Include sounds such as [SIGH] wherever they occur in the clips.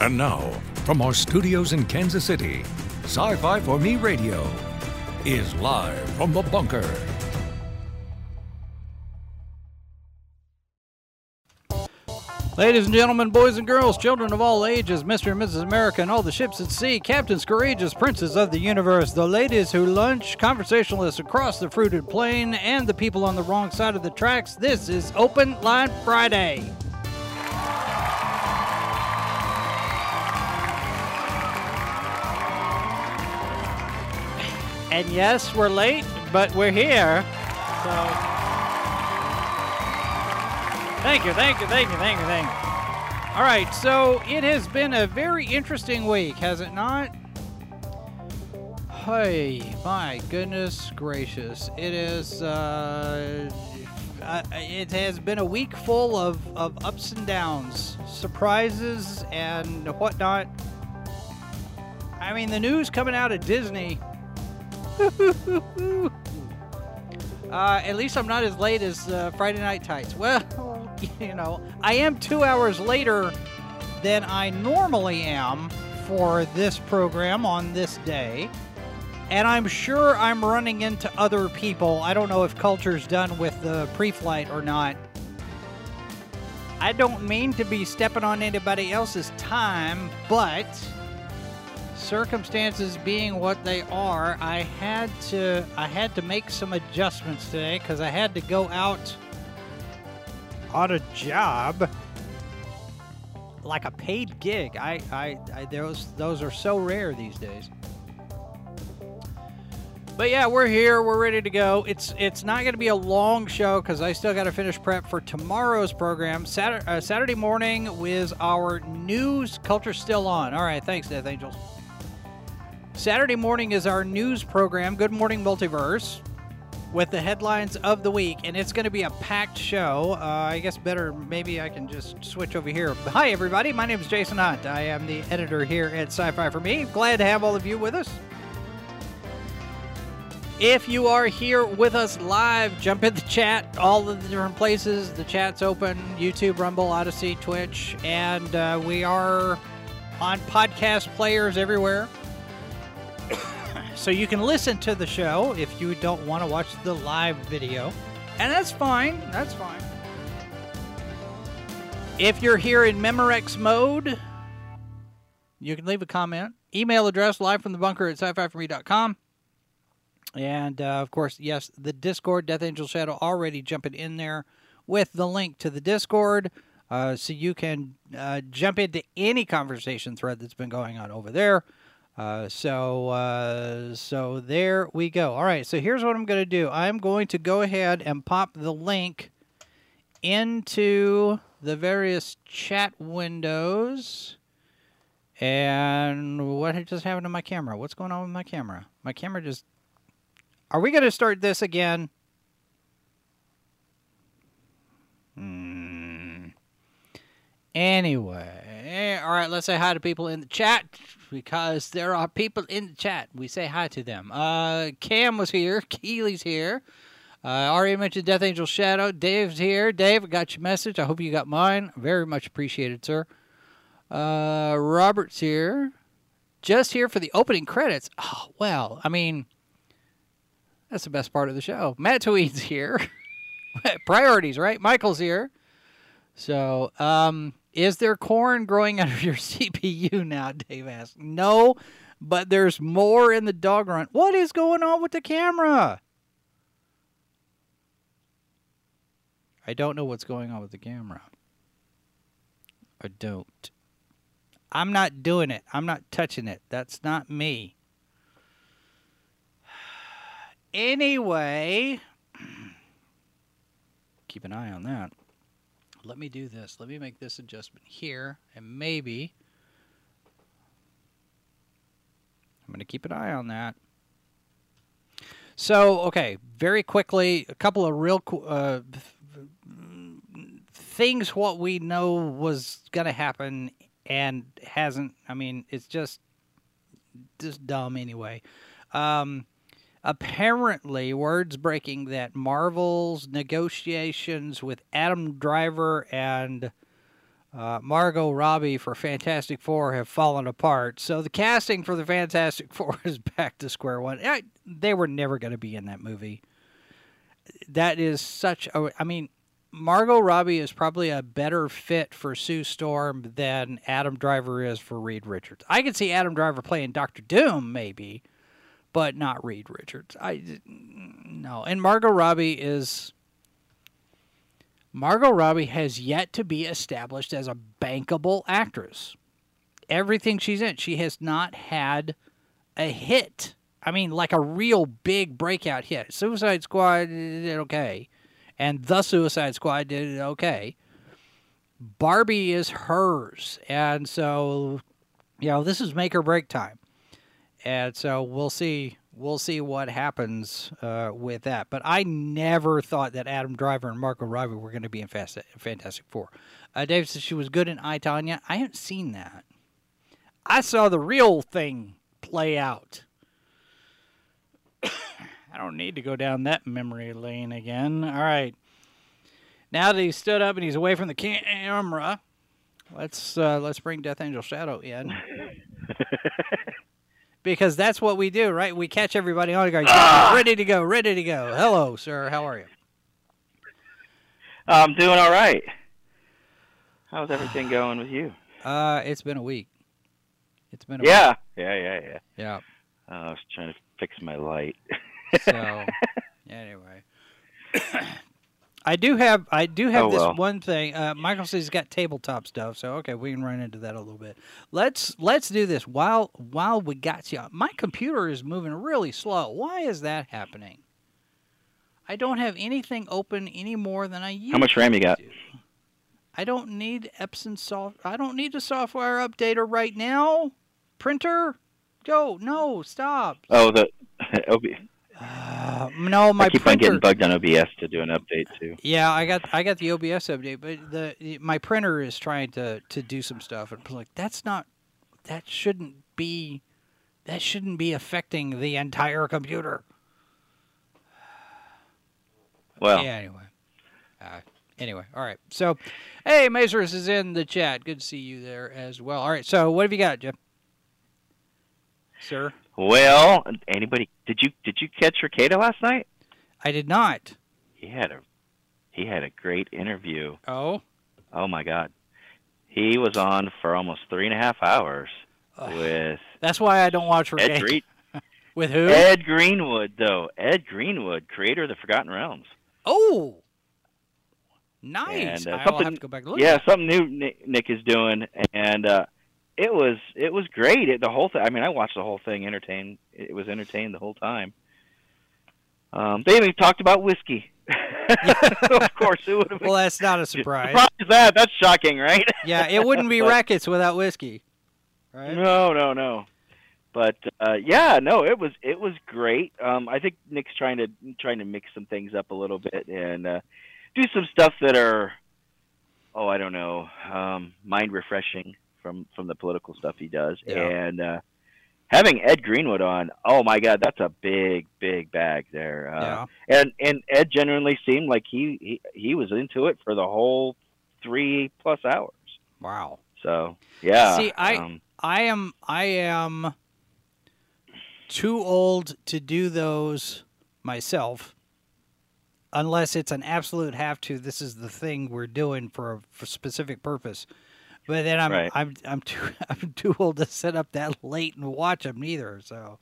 And now, from our studios in Kansas City, Sci Fi for Me Radio is live from the bunker. Ladies and gentlemen, boys and girls, children of all ages, Mr. and Mrs. America, and all the ships at sea, captains, courageous princes of the universe, the ladies who lunch, conversationalists across the fruited plain, and the people on the wrong side of the tracks, this is Open Line Friday. And yes, we're late, but we're here. So thank you, thank you, thank you, thank you, thank you. All right, so it has been a very interesting week, has it not? Hey, my goodness gracious. It is, uh, it has been a week full of, of ups and downs, surprises and whatnot. I mean, the news coming out of Disney. [LAUGHS] uh, at least I'm not as late as uh, Friday Night Tights. Well, [LAUGHS] you know, I am two hours later than I normally am for this program on this day. And I'm sure I'm running into other people. I don't know if Culture's done with the pre flight or not. I don't mean to be stepping on anybody else's time, but circumstances being what they are, I had to I had to make some adjustments today because I had to go out on a job like a paid gig. I, I, I those those are so rare these days. But yeah, we're here. We're ready to go. It's it's not going to be a long show because I still got to finish prep for tomorrow's program. Saturday, uh, Saturday morning with our news culture still on. All right, thanks, Death Angels. Saturday morning is our news program, Good Morning Multiverse, with the headlines of the week, and it's going to be a packed show. Uh, I guess better, maybe I can just switch over here. Hi, everybody. My name is Jason Hunt. I am the editor here at Sci Fi for Me. Glad to have all of you with us. If you are here with us live, jump in the chat, all of the different places. The chat's open YouTube, Rumble, Odysee, Twitch, and uh, we are on podcast players everywhere. [COUGHS] so you can listen to the show if you don't want to watch the live video. And that's fine. That's fine. If you're here in Memorex mode, you can leave a comment. Email address live from the bunker at sci-fi4me.com. And uh, of course, yes, the Discord, Death Angel Shadow, already jumping in there with the link to the Discord. Uh, so you can uh, jump into any conversation thread that's been going on over there. Uh, so uh, so there we go. All right. So here's what I'm going to do. I'm going to go ahead and pop the link into the various chat windows. And what just happened to my camera? What's going on with my camera? My camera just. Are we going to start this again? Hmm. Anyway, all right, let's say hi to people in the chat because there are people in the chat. We say hi to them. Uh, Cam was here. [LAUGHS] Keely's here. Uh, I already mentioned Death Angel Shadow. Dave's here. Dave, I got your message. I hope you got mine. Very much appreciated, sir. Uh, Robert's here. Just here for the opening credits. Oh, well, I mean, that's the best part of the show. Matt Tweed's [LAUGHS] here. [LAUGHS] Priorities, right? Michael's here. So, um, is there corn growing [LAUGHS] under your CPU now? Dave asked. No, but there's more in the dog run. What is going on with the camera? I don't know what's going on with the camera. I don't. I'm not doing it. I'm not touching it. That's not me. [SIGHS] Anyway, [CLEARS THROAT] keep an eye on that let me do this. Let me make this adjustment here, and maybe I'm going to keep an eye on that. So, okay, very quickly, a couple of real uh, things what we know was going to happen and hasn't. I mean, it's just just dumb anyway. Um, apparently words breaking that Marvel's negotiations with Adam Driver and uh, Margot Robbie for Fantastic Four have fallen apart. So the casting for the Fantastic [LAUGHS] Four is back to square one. I, they were never going to be in that movie. That is such a. I mean, Margot Robbie is probably a better fit for Sue Storm than Adam Driver is for Reed Richards. I could see Adam Driver playing Doctor Doom, maybe, but not Reed Richards. I no, and Margot Robbie is Margot Robbie has yet to be established as a bankable actress. Everything she's in, she has not had a hit. I mean, like a real big breakout hit. Suicide Squad did okay, and The Suicide Squad did okay. Barbie is hers, and so you know this is make or break time, and so we'll see we'll see what happens uh, with that. But I never thought that Adam Driver and Margot Robbie were going to be in Fantastic Four. Uh, Dave said she was good in I, Tonya. I haven't seen that. I saw the real thing play out. [COUGHS] I don't need to go down that memory lane again. All right. Now that he's stood up and he's away from the camera, let's uh, let's bring Death Angel Shadow in. [LAUGHS] because that's what we do, right? We catch everybody on, go, ah! ready to go, ready to go. Hello, sir. How are you? I'm doing all right. How's everything going with you? Uh, it's been a week. It's been a yeah, week. yeah, yeah, yeah. Yeah. Uh, I was trying to fix my light. so, [LAUGHS] anyway, I do have I do have oh, this well. one thing. Uh, Michael says he's got tabletop stuff, so okay, we can run into that a little bit. Let's let's do this while while we got you. My computer is moving really slow. Why is that happening? I don't have anything open any more than I used. How much RAM you got? I don't need Epson soft. I don't need a software updater right now. Printer, go. No, stop. Oh, the [LAUGHS] OB. Uh, no, my I keep printer, on getting bugged on OBS to do an update too. Yeah, I got I got the OBS update, but the my printer is trying to to do some stuff, and I'm like, that's not, that shouldn't be, that shouldn't be affecting the entire computer. [SIGHS] Well, yeah. Anyway, uh, anyway, all right. So, hey, Mazurus is in the chat. Good to see you there as well. All right. So, what have you got, Jeff? Sir. Well, anybody did you did you catch Rekieta last night? I did not. He had a he had a great interview. Oh. Oh my God, he was on for almost three and a half hours with That's why I don't watch Ed. Green, [LAUGHS] With who? Ed Greenwood though. Ed Greenwood, creator of the Forgotten Realms. Oh. Nice. And, uh, I'll something- have to go back and look. yeah, something new Nick, Nick is doing, and uh, it was it was great. It, the whole thing. I mean, I watched the whole thing. Entertained. It was entertained the whole time. Um, they even talked about whiskey. [LAUGHS] of course, it would have. Well, that's not a [LAUGHS] surprise. Surprise that? That's shocking, right? [LAUGHS] yeah, it wouldn't be But- rackets without whiskey. Right? No, no, no. But uh, yeah, no, it was it was great. Um, I think Nick's trying to trying to mix some things up a little bit and uh, do some stuff that are, oh, I don't know, um, mind refreshing from from the political stuff he does. Yeah. And uh, having Ed Greenwood on, oh my God, that's a big big bag there. Uh, Yeah. And and Ed genuinely seemed like he, he he was into it for the whole three plus hours. Wow. So yeah. See, I- um, I am I am too old to do those myself. Unless it's an absolute have to, this is the thing we're doing for a for specific purpose. But then I'm Right. I'm I'm too [LAUGHS] I'm too old to sit up that late and watch them either. So,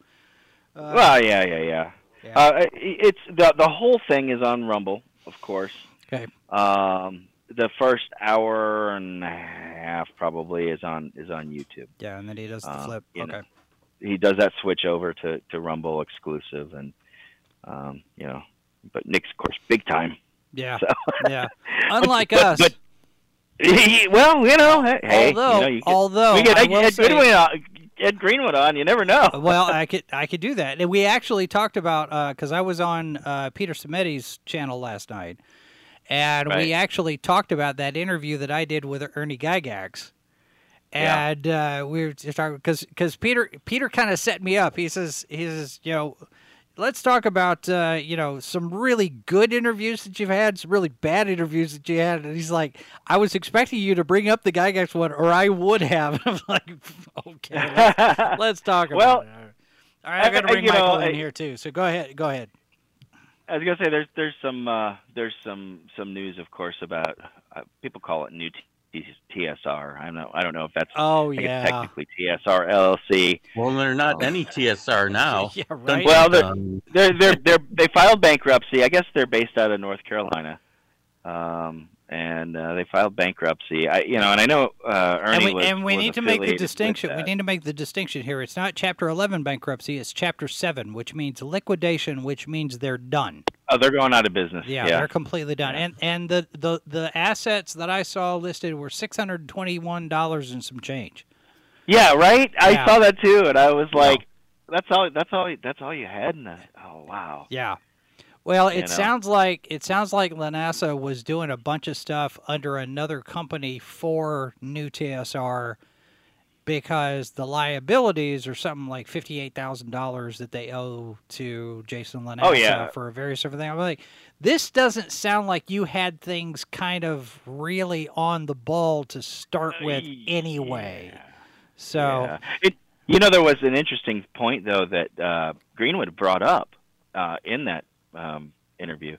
uh, well, yeah, yeah, yeah. yeah. Uh, it's the the whole thing is on Rumble, of course. Okay. Um, the first hour and a half probably is on is on YouTube. yeah, and then he does the uh, flip. you Okay. know. He does that switch over to to Rumble exclusive, and um, you know, but Nick's of course big time. Yeah. So. Yeah. [LAUGHS] Unlike But- us. but- well, you know, hey, hey, although you know, you get, although we get Ed, say- Greenwood on, Ed Greenwood on. You never know. [LAUGHS] well, I could I could do that. And we actually talked about because I was on uh, Peter Sameti's channel last night, and we actually talked about that interview that I did with Ernie Gygax. Yeah. And uh, we were just talking because because Peter Peter kind of set me up. He says he says you know let's talk about uh, you know some really good interviews that you've had, some really bad interviews that you had. And he's like, I was expecting you to bring up the Gygax one, or I would have. [LAUGHS] I'm like, okay, let's, [LAUGHS] let's talk about Well, it. All right, I got to bring you know, Michael in I- here too. So go ahead, go ahead. I was gonna say there's there's some uh, there's some some news, of course, about uh, people call it new T- TSR. I don't know. I don't know if that's Oh I yeah, technically TSR LLC. Well, they're not any TSR now. [LAUGHS] yeah, right. Well, they're- Um, They're they're they're they filed bankruptcy. I guess they're based out of North Carolina, um, and uh, they filed bankruptcy. I you know, and I know uh, Ernie and we, was, and we was need to make the distinction. We need to make the distinction here. It's not Chapter 11 bankruptcy. It's Chapter 7, which means liquidation, which means they're done. Oh, they're going out of business. Yeah, Yeah, they're completely done. Yeah. And and the, the the assets that I saw listed were six hundred twenty one dollars and some change. yeah, right. Yeah. I saw that too, and I was like, "That's all. That's all. That's all you had." In the, oh wow. Yeah. Well, You it know. sounds like it sounds like Lanasa was doing a bunch of stuff under another company for new TSR because the liabilities are something like fifty eight thousand dollars that they owe to Jason Lanasa Oh, yeah. for various different things. I'm like, this doesn't sound like you had things kind of really on the ball to start with anyway. Yeah. So Yeah. It, you know, there was an interesting point though that uh, Greenwood brought up uh, in that um, interview.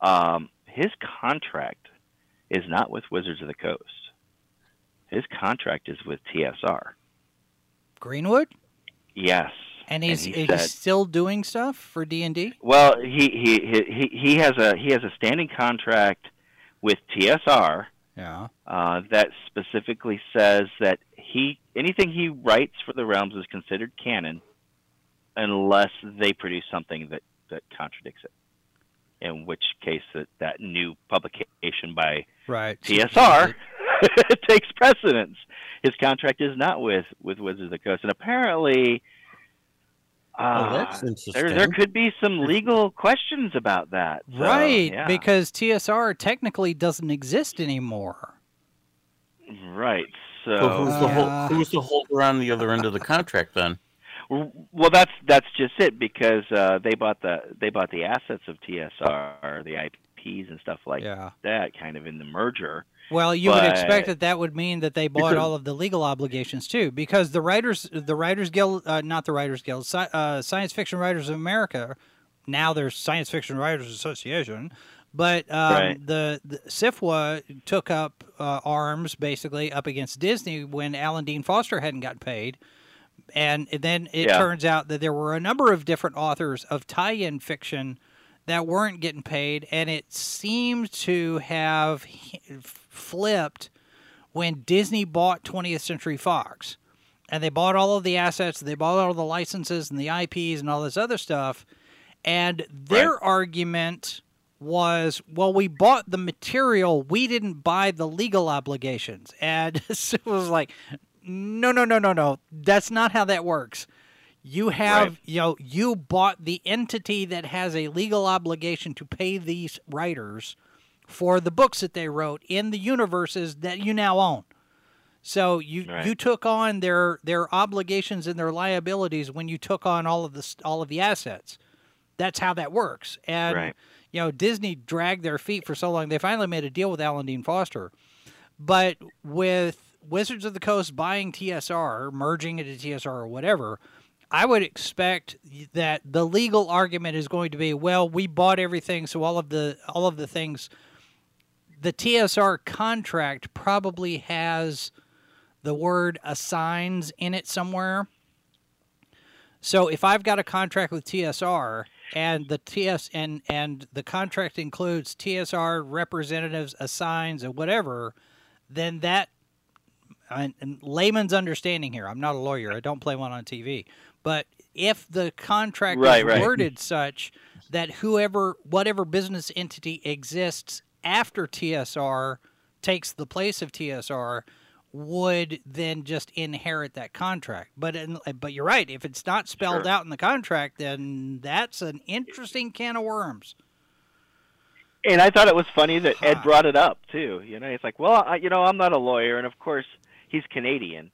Um, his contract is not with Wizards of the Coast. His contract is with TSR. Greenwood, Yes. and he's he he's said- still doing stuff for D and D. Well, he, he he he he has a he has a standing contract with TSR Yeah. uh, that specifically says that he anything he writes for the realms is considered canon unless they produce something that that contradicts it. In which case, that that new publication by Right. TSR [LAUGHS] takes precedence. His contract is not with with Wizards of the Coast, and apparently. oh, Uh, that's there, interesting. there could be some legal questions about that. So, right, yeah. because TSR technically doesn't exist anymore. right. So, So who's the Uh, whole, who's the holder on the other end of the contract then? Well, that's that's just it because uh, they bought the they bought the assets of TSR, the IPs and stuff like yeah. that, kind of in the merger. Well, you would expect that that would mean that they bought all of the legal obligations too, because the writers, the Writers Guild, uh, not the Writers Guild, Sci- uh, Science Fiction Writers of America. Now there's Science Fiction Writers Association, but um, Right. the, the SFWA took up uh, arms basically up against Disney when Alan Dean Foster hadn't gotten paid, and then it Yeah. turns out that there were a number of different authors of tie-in fiction that weren't getting paid, and it seemed to have flipped when Disney bought 20th Century Fox. And they bought all of the assets, they bought all the licenses and the IPs and all this other stuff. And their argument was, well, we bought the material, we didn't buy the legal obligations. And [LAUGHS] so it was like, no, no, no, no, no. That's not how that works. You have, Right. you know, you bought the entity that has a legal obligation to pay these writers for the books that they wrote in the universes that you now own. So you Right. you took on their their obligations and their liabilities when you took on all of the all of the assets. That's how that works. And Right. you know, Disney dragged their feet for so long. They finally made a deal with Alan Dean Foster. But with Wizards of the Coast buying TSR, merging into TSR or whatever, I would expect that the legal argument is going to be, well, we bought everything, so all of the all of the things the TSR contract probably has the word assigns in it somewhere. So if I've got a contract with TSR and the TS and and the contract includes TSR representatives, assigns, and whatever, then that and, and layman's understanding here. I'm not a lawyer. I don't play one on TV. But if the contract Right, is right. worded such that whoever, whatever business entity exists after TSR takes the place of TSR, would then just inherit that contract. But in, but you're right. If it's not spelled Sure. out in the contract, then that's an interesting can of worms. And I thought it was funny that Ed brought it up too. You know, he's like, "Well, I, you know, I'm not a lawyer, and of course, he's Canadian."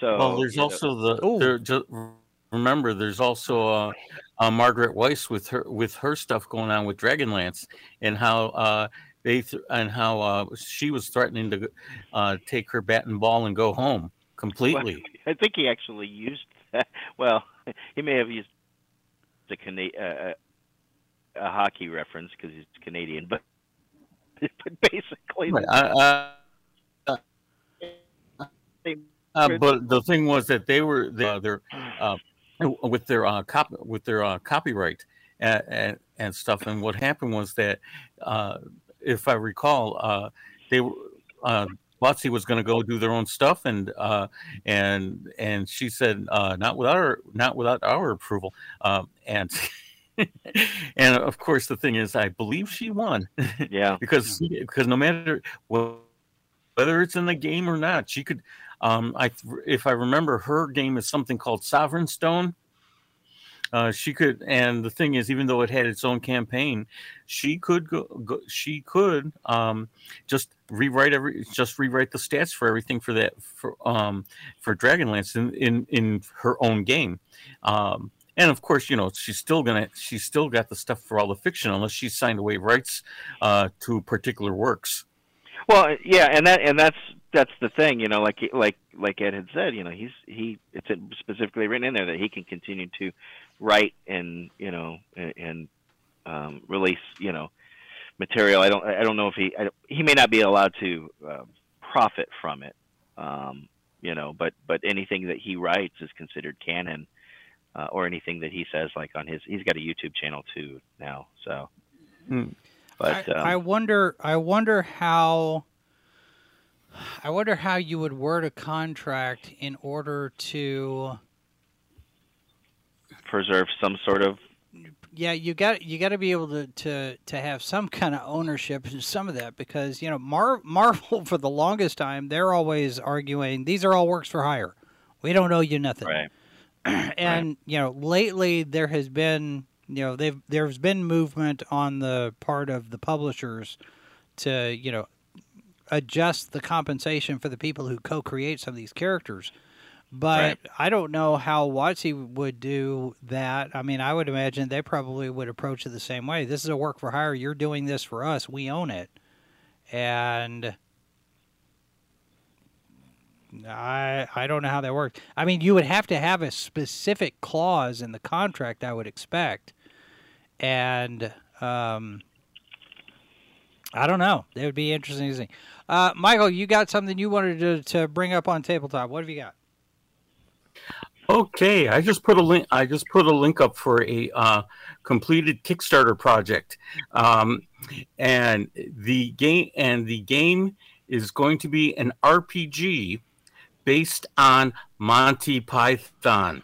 So Well, there's you know- also the there, ju- remember, there's also uh, uh, Margaret Weis with her with her stuff going on with Dragonlance, and how uh, they th- and how uh, she was threatening to uh, take her bat and ball and go home completely. [LAUGHS] I think he actually used that. [LAUGHS] Well, he may have used the Cana- uh, a hockey reference because he's Canadian, but [LAUGHS] but basically, Right, uh, uh, uh, but the thing was that they were they, uh, their uh, with their uh, cop with their uh, copyright and, and and stuff. And what happened was that, uh, if I recall, uh, they were. Uh, WotC was going to go do their own stuff, and uh, and and she said, uh, "Not without our not without our approval." Um, and [LAUGHS] and of course, the thing is, I believe she won yeah, [LAUGHS] because because no matter whether it's in the game or not, she could. Um, I if I remember, her game is something called Sovereign Stone. Uh, she could, and the thing is, even though it had its own campaign, she could go. go she could um, just rewrite every, just rewrite the stats for everything for that for um for Dragonlance in in in her own game. Um, and of course, you know, she's still gonna, she's still got the stuff for all the fiction, unless she's signed away rights uh, to particular works. Well, yeah, and that and that's that's the thing, you know, like like like Ed had said, you know, he's he it's specifically written in there that he can continue to write and you know and, and um, release you know material. I don't I don't know if he I, he may not be allowed to uh, profit from it, um, you know, but but anything that he writes is considered canon. Uh, or anything that he says, like on his, he's got a YouTube channel too now. So, Mm. but I, um, I wonder. I wonder how. I wonder how you would word a contract in order to. Preserve some sort of Yeah, you got you got to be able to, to to have some kind of ownership in some of that because you know Mar- Marvel [LAUGHS] for the longest time they're always arguing these are all works for hire. We don't owe you nothing. right. [CLEARS THROAT] and you know lately there has been you know they've there's been movement on the part of the publishers to you know adjust the compensation for the people who co-create some of these characters but Right. I don't know how WotC would do that. I mean, I would imagine they probably would approach it the same way. This is a work for hire. You're doing this for us. We own it. And I I don't know how that works. I mean, you would have to have a specific clause in the contract, I would expect. And um, I don't know. It would be interesting to see. Uh, Michael, you got something you wanted to, to bring up on tabletop. What have you got? Okay, I just put a link. I just put a link up for a uh, completed Kickstarter project, um, and the game and the game is going to be an RPG based on Monty Python,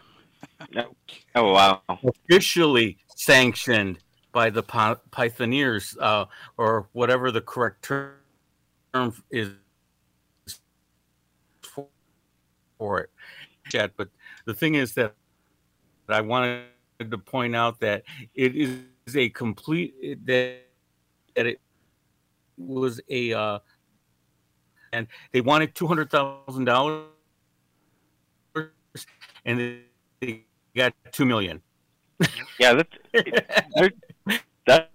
Oh wow. officially sanctioned by the Py- Pythoneers, uh, or whatever the correct term is for, for it. Chat, but the thing is that I wanted to point out that it is a complete that that it was a uh, and they wanted two hundred thousand dollars and they got two million. [LAUGHS] Yeah, that's they're- that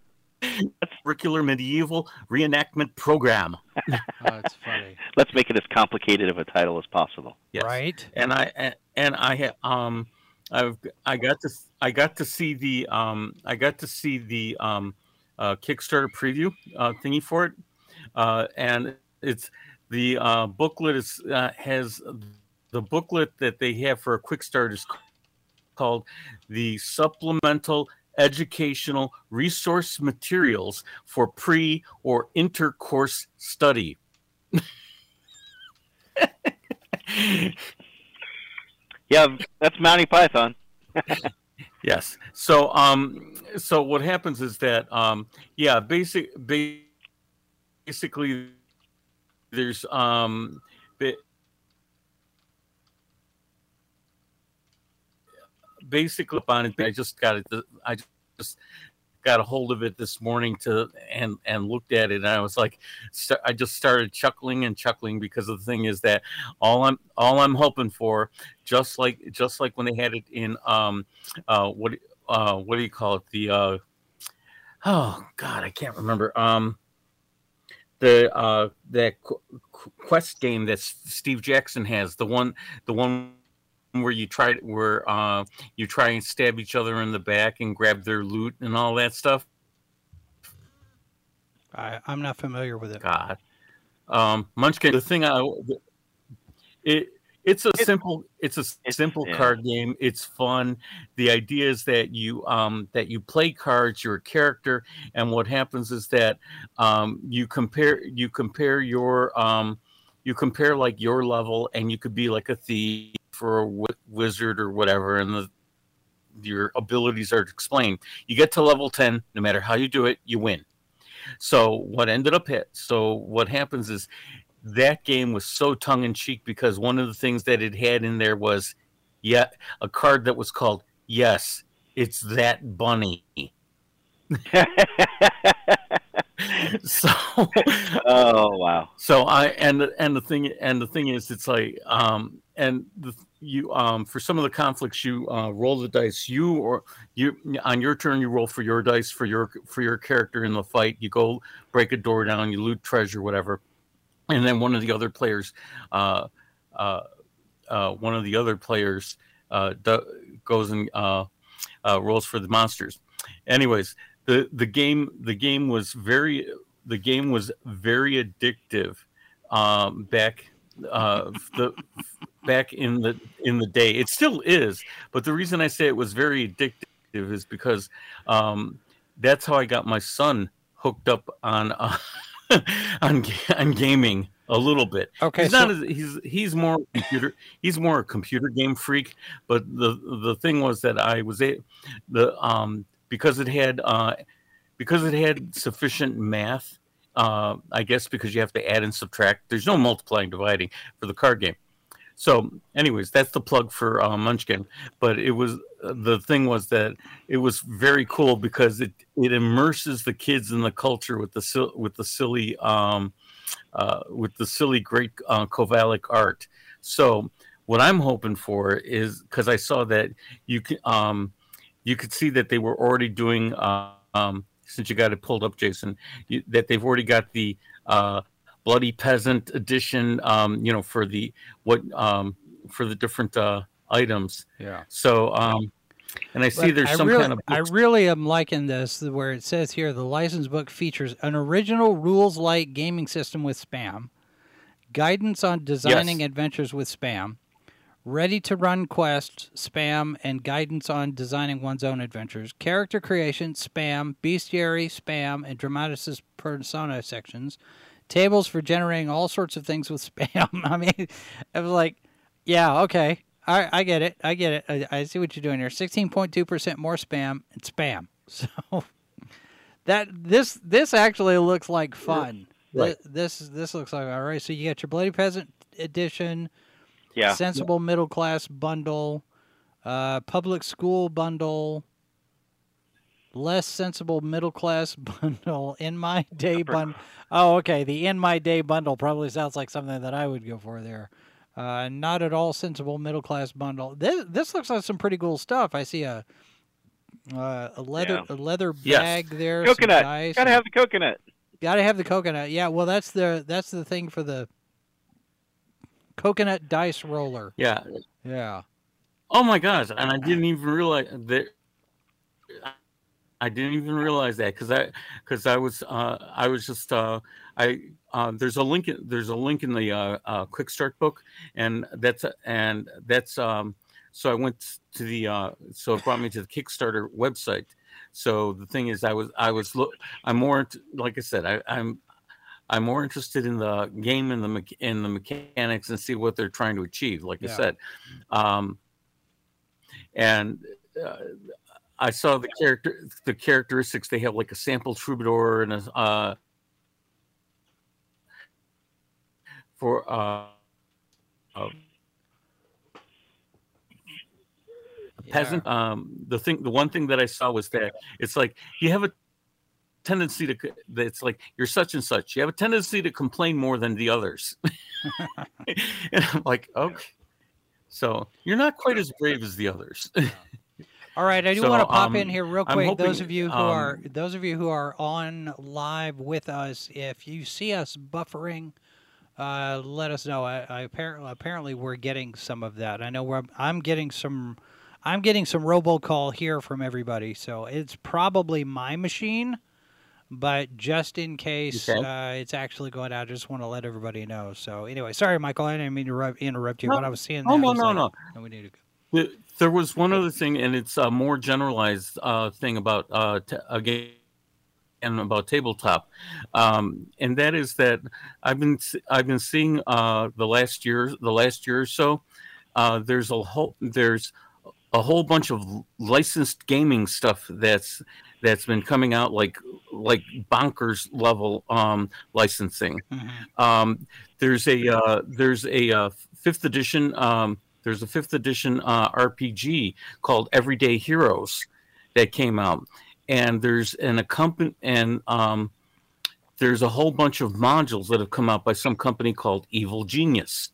Curricular medieval reenactment program. [LAUGHS] Oh, it's funny. let's make it as complicated of a title as possible. Yes. Right? and I and- and I um I've I got to I got to see the um I got to see the um uh, Kickstarter preview uh, thingy for it, uh, and it's the uh, booklet is uh, has the booklet that they have for a quick start is called the supplemental educational resource materials for pre or intercourse study [LAUGHS] Yeah, that's Monty Python. [LAUGHS] Yes. So um so what happens is that um yeah, basic basically there's um ba- basically on it I just got it I just got a hold of it this morning to and and looked at it, and I was like, st- I just started chuckling and chuckling because the thing is that all I'm all I'm hoping for, just like just like when they had it in um uh what uh what do you call it the uh oh god I can't remember um the uh that quest game that Steve Jackson has the one the one where you try where uh, you try and stab each other in the back and grab their loot and all that stuff. I, I'm not familiar with it. God, um, Munchkin. The thing I it it's a simple it's a it's, simple yeah. card game. It's fun. The idea is that you um that you play cards. You're a character, and what happens is that um you compare you compare your um you compare like your level, and you could be like a thief for a w- wizard or whatever, and the your abilities are explained. You get to level ten, no matter how you do it, you win. So what ended up hit? So what happens is that game was so tongue in cheek because one of the things that it had in there was yeah a card that was called yes it's that bunny [LAUGHS] so [LAUGHS] oh wow so i and and the thing and the thing is it's like um and the, you um for some of the conflicts you uh, roll the dice you or you on your turn you roll for your dice for your for your character in the fight. You go break a door down you loot treasure whatever. And then one of the other players uh uh, uh one of the other players uh do, goes and uh, rolls for the monsters. Anyways the the game the game was very the game was very addictive um back uh the back in the in the day. It still is, but the reason I say it was very addictive is because um, that's how I got my son hooked up on uh, [LAUGHS] on on gaming a little bit. Okay, he's so- not as, he's he's more computer he's more a computer game freak. But the the thing was that I was a the um because it had uh because it had sufficient math. Uh, I guess because you have to add and subtract. There's no multiplying dividing for the card game. So, anyways, that's the plug for uh, Munchkin. But it was the thing was that it was very cool because it it immerses the kids in the culture with the with the silly um, uh, with the silly great uh, art. So, what I'm hoping for is because I saw that you can um, you could see that they were already doing uh, um, since you got it pulled up, Jason, you, that they've already got the uh, bloody peasant edition um you know for the what um for the different uh items yeah so um and I see but there's I some really, kind of. Books. I really am liking this, where it says here the license book features an original rules light gaming system with spam, guidance on designing yes. adventures with spam, ready to run quests, spam, and guidance on designing one's own adventures, character creation, spam, bestiary, spam, and dramatis persona sections, tables for generating all sorts of things with spam. [LAUGHS] I mean, I was like, yeah, okay. I, I get it. I get it. I, I see what you're doing here. 16.2% more spam and spam. [LAUGHS] So that this this actually looks like fun. Right. This this looks like all right. So you got your Bloody Peasant edition, yeah, sensible yeah. middle class bundle, uh, public school bundle, less sensible middle class [LAUGHS] bundle in my day bundle. Oh, okay. The in my day bundle probably sounds like something that I would go for there. Uh, not at all sensible middle class bundle. This this looks like some pretty cool stuff. I see a uh, a leather yeah. a leather bag yes. there. Coconut. Gotta have the coconut. Gotta have the coconut. Yeah. Well, that's the that's the thing for the coconut dice roller. Yeah. Yeah. Oh my gosh! And I didn't even realize that I didn't even realize that because I because I was uh, I was just uh, I uh, there's a link there's a link in the uh, uh, quick start book and that's and that's um, so I went to the uh, so it brought me to the Kickstarter website. So the thing is, I was I was look I'm more like I said I, I'm I'm more interested in the game and the in the mechanics and see what they're trying to achieve. Like yeah. I said, um, and uh, I saw the character the characteristics. They have like a sample troubadour and a uh, for uh, uh hasn't um the thing the one thing that i saw was that it's like you have a tendency to it's like you're such and such. You have a tendency to complain more than the others. [LAUGHS] [LAUGHS] And i'm like okay. So you're not quite as brave as the others All right, I do So, want to pop um, in here real I'm quick. those of you who um, are those of you who are on live with us, if you see us buffering, uh, let us know. I, I apparently apparently we're getting some of that. I know we're, I'm getting some. I'm getting some robocall here from everybody, so it's probably my machine. But just in case Okay. uh, it's actually going out, I just want to let everybody know. So anyway, sorry, Michael, I didn't mean to interrupt you, No. but I was seeing. Oh, no, no, like, no. "Oh, we need to go. Th- There was one other thing, and it's a more generalized uh, thing about uh, t- game and about tabletop, um, and that is that I've been I've been seeing uh, the last year the last year or so. Uh, there's a whole there's a whole bunch of licensed gaming stuff that's that's been coming out like like bonkers level um, licensing. Mhm. Um, there's a uh, there's a uh, fifth edition. Um, there's a fifth edition uh, RPG called Everyday Heroes that came out, and there's an accompany and um, there's a whole bunch of modules that have come out by some company called Evil Genius,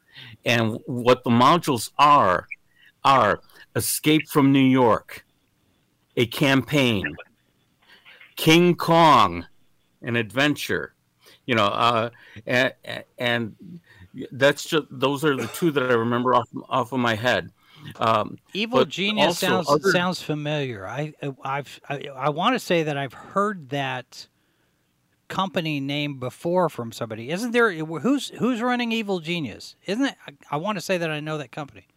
and what the modules are are Escape from New York, a campaign, King Kong, an adventure, you know, uh, and, and that's just those are the two that I remember off off of my head. Um, Evil Genius sounds other- sounds familiar. I I've I, I want to say that I've heard that company name before from somebody. Isn't there who's who's running Evil Genius? Isn't it? I, I want to say that I know that company.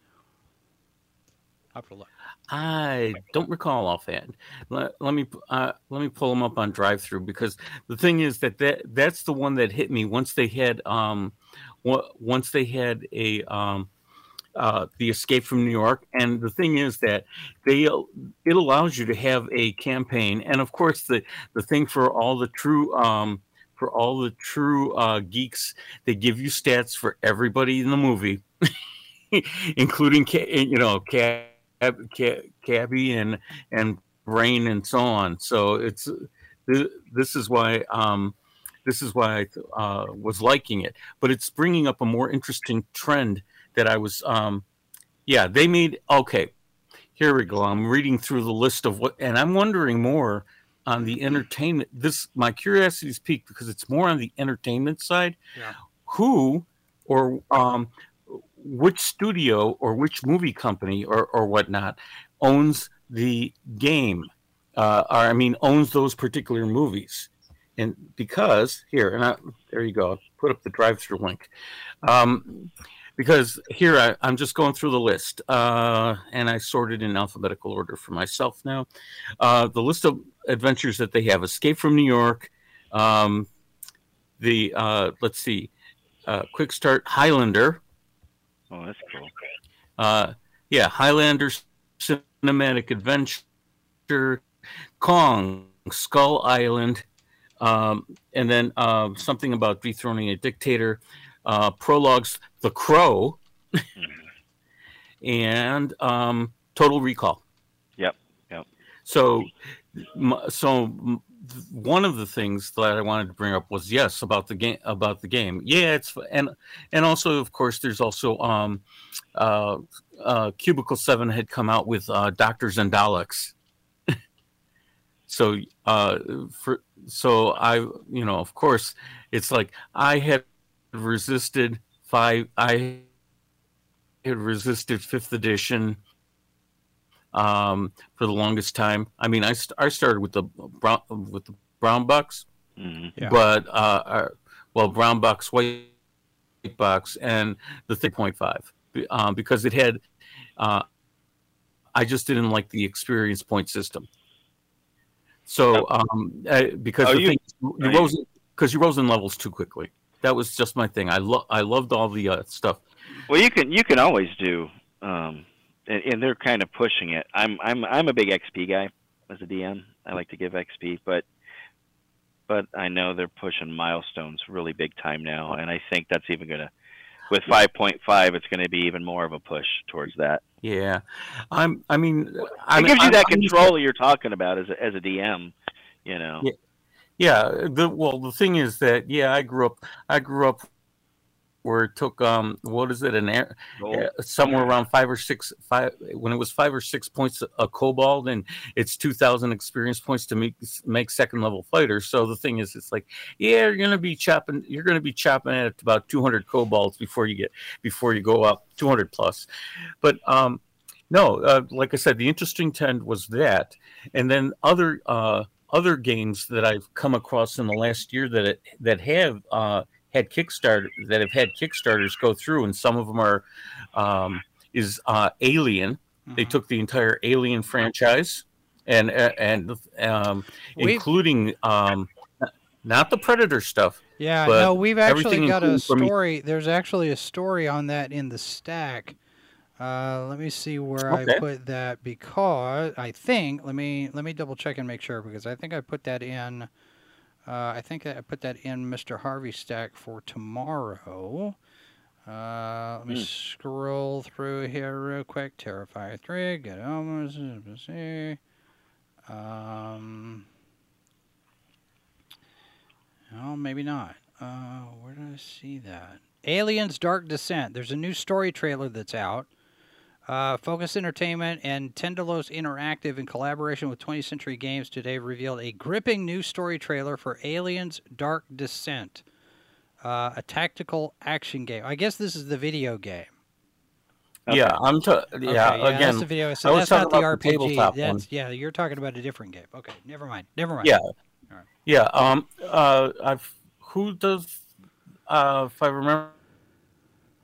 I have to look. I don't recall offhand. Let, let me uh, let me pull them up on drive through because the thing is that, that that's the one that hit me once they had um once they had a um uh, the escape from New York and the thing is that they it allows you to have a campaign and of course the the thing for all the true um for all the true uh, geeks they give you stats for everybody in the movie [LAUGHS] including you know cat Cab, Cabby and and Brain and so on. So it's this is why um, this is why I uh, was liking it. But it's bringing up a more interesting trend that I was. Um, yeah, they made okay. Here we go. I'm reading through the list of what, and I'm wondering more on the entertainment. This my curiosity is peaked because it's more on the entertainment side. Yeah. Who or um, which studio or which movie company or, or whatnot owns the game uh, or i mean owns those particular movies and because here and I, there you go put up the drive-through link. Um, because here I, i'm just going through the list uh, and i sorted in alphabetical order for myself now. Uh, the list of adventures that they have escape from new york um, the uh, let's see uh, quick start highlander. Oh, that's cool. uh, yeah, Highlander Cinematic Adventure, Kong, Skull Island, um, and then uh, something about dethroning a dictator, uh, prologues, The Crow, and um, Total Recall. Yep, yep. So, so one of the things that I wanted to bring up was yes about the game about the game. Yeah, it's and and also of course there's also um, uh, uh, Cubicle Seven had come out with uh, Doctors and Daleks. So uh, for so I you know of course it's like I had resisted five I had resisted fifth edition um, for the longest time. I mean, I, st- I started with the brown with the brown bucks, hmm Yeah. but uh, uh, well, brown bucks, white bucks, and the three point five um, because it had. Uh, I just didn't like the experience point system. So um, uh, because Oh, the you- thing you right. rose because you rose in levels too quickly. That was just my thing. I love I loved all the uh, stuff. Well, you can you can always do, um, and, and they're kind of pushing it. I'm I'm I'm a big XP guy as a DM. I like to give XP, but but I know they're pushing milestones really big time now, and I think that's even gonna with 5.5, it's going to be even more of a push towards that. Yeah, I'm. I mean, It I'm, gives you I'm- that I'm control you're talking about as a, as a DM. You know. Yeah. Yeah. The well, the thing is that yeah, I grew up. I grew up where it took um, what is it, an air, Goal. somewhere around five or six five when it was five or six points a kobold and it's 2000 experience points to make make second level fighters so the thing is it's like yeah you're gonna be chopping you're gonna be chopping at about 200 kobolds before you get before you go up 200 plus but um no uh, like i said the interesting trend was that and then other uh other games that i've come across in the last year that it, that have uh had Kickstarter that have had Kickstarters go through, and some of them are um, is uh, Alien. They Mhm. took the entire Alien franchise and uh, and um, including um, not the Predator stuff. Yeah, no, we've actually got a from- story. There's actually a story on that in the stack. Uh, let me see where I put that because I think let me let me double check and make sure because I think I put that in. Uh, I think I put that in Mr. Harvey stack for tomorrow. Uh, let me Hmm. scroll through here real quick. Terrifier three, get almost. Um, Oh, maybe not. Uh, where did I see that? Aliens Dark Descent. There's a new story trailer that's out. Uh, Focus Entertainment and Tindalos Interactive, in collaboration with 20th Century Games, today revealed a gripping new story trailer for Aliens Dark Descent, uh, a tactical action game. I guess this is the video game. Okay. Yeah, I'm. T- yeah, Okay, that's again, the video. So I was that's not the about the RPG. tabletop one. yeah. You're talking about a different game. Okay, never mind. Never mind. Yeah. right. Yeah. Um. Uh. I've. Who does? Uh. If I remember,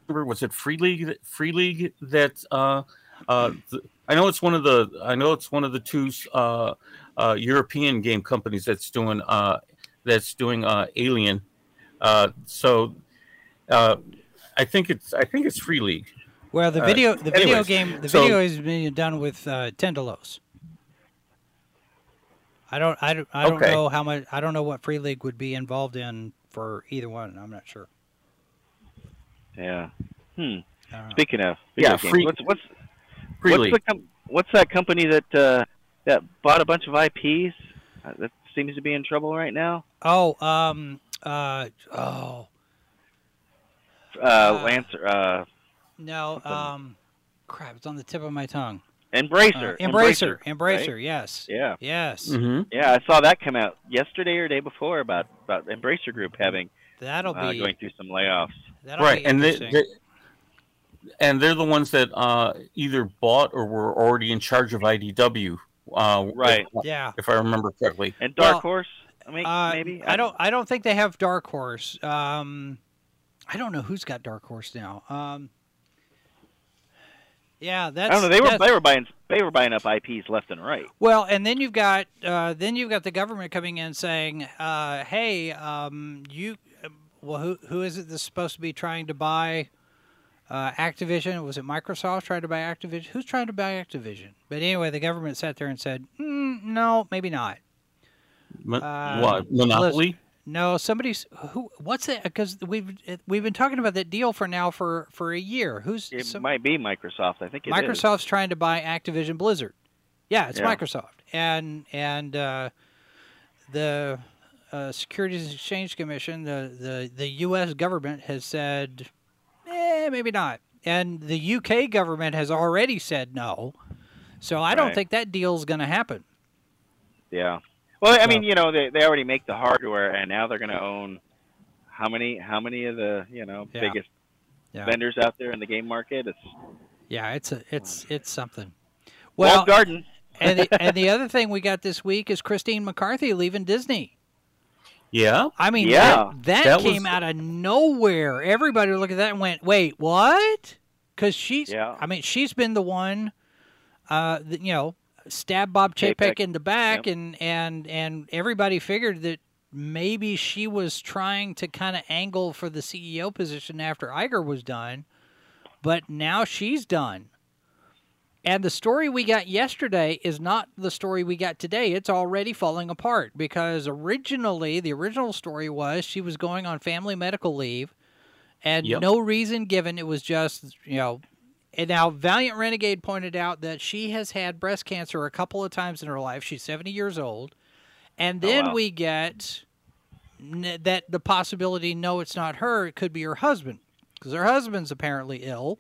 was it Free League? Free League that. Uh. Uh. th- I know it's one of the. I know it's one of the two. Uh. Uh. European game companies that's doing. Uh. That's doing. Uh. Alien. Uh. So. Uh. I think it's. I think it's Free League. Well, the Uh, video, the video anyways, game, the so- video is being done with uh, Tindalos. I don't, I don't, I don't Okay. know how much. I don't know what Free League would be involved in for either one. I'm not sure. Yeah. Hmm. I. Speaking of Yeah, video games, free- what's what's what's the com- what's that company that uh, that bought a bunch of IPs uh, that seems to be in trouble right now? Oh, um, uh, oh Uh, Uh, Lancer, uh, no, Something. um, crap, it's on the tip of my tongue. Embracer, Uh, Embracer, right? Embracer, yes, Yeah, yes, hmm yeah. I saw that come out yesterday or day before about about Embracer Group having that'll uh, be going through some layoffs. That'll right be and they, they, and they're the ones that uh, either bought or were already in charge of IDW. Uh, Right. If, yeah. if I remember correctly. And Dark Well, Horse, I mean, Uh, maybe I don't. I don't think they have Dark Horse. Um, I don't know who's got Dark Horse now. Um, yeah, that's. I don't know. They were they were buying they were buying up IPs left and right. well, and then you've got uh, then you've got the government coming in saying, uh, "Hey, um, you, well, who who is it that's supposed to be trying to buy uh, Activision? Was it Microsoft trying to buy Activision? Who's trying to buy Activision?" But anyway, the government sat there and said, mm, "No, maybe not." Mon- Uh, what Monopoly? No, somebody's who? What's that? Because we've we've been talking about that deal for now for for a year. Who's It some- might be Microsoft. I think it is. Microsoft's trying to buy Activision Blizzard. Yeah, it's Yeah. Microsoft, and and uh, the uh, Securities and Exchange Commission, the, the the U.S. government has said, eh, maybe not, and the U.K. government has already said no. So I don't think that deal is going to happen. Yeah. Well, I So- mean, you know, they they already make the hardware, and now they're going to own how many how many of the you know Yeah. biggest Yeah. vendors out there in the game market? It's Yeah, it's a it's it's something. Walled Well, Garden. and the, and the [LAUGHS] other thing we got this week is Christine McCarthy leaving Disney. Yeah. I mean, Yeah. that, that, That came was- out of nowhere. Everybody looked at that and went, "Wait, what?" Because she's, Yeah. I mean, she's been the one, uh, that, you know, stab Bob Chapek Chapek. in the back, Yep. and and and everybody figured that maybe she was trying to kind of angle for the CEO position after Iger was done, but now she's done. And the story we got yesterday is not the story we got today. It's already falling apart because originally, the original story was she was going on family medical leave and Yep. no reason given. It was just, you know, And now Valiant Renegade pointed out that she has had breast cancer a couple of times in her life. She's 70 years old. And Oh, then wow. we get that the possibility no it's not her, it could be her husband because her husband's apparently ill.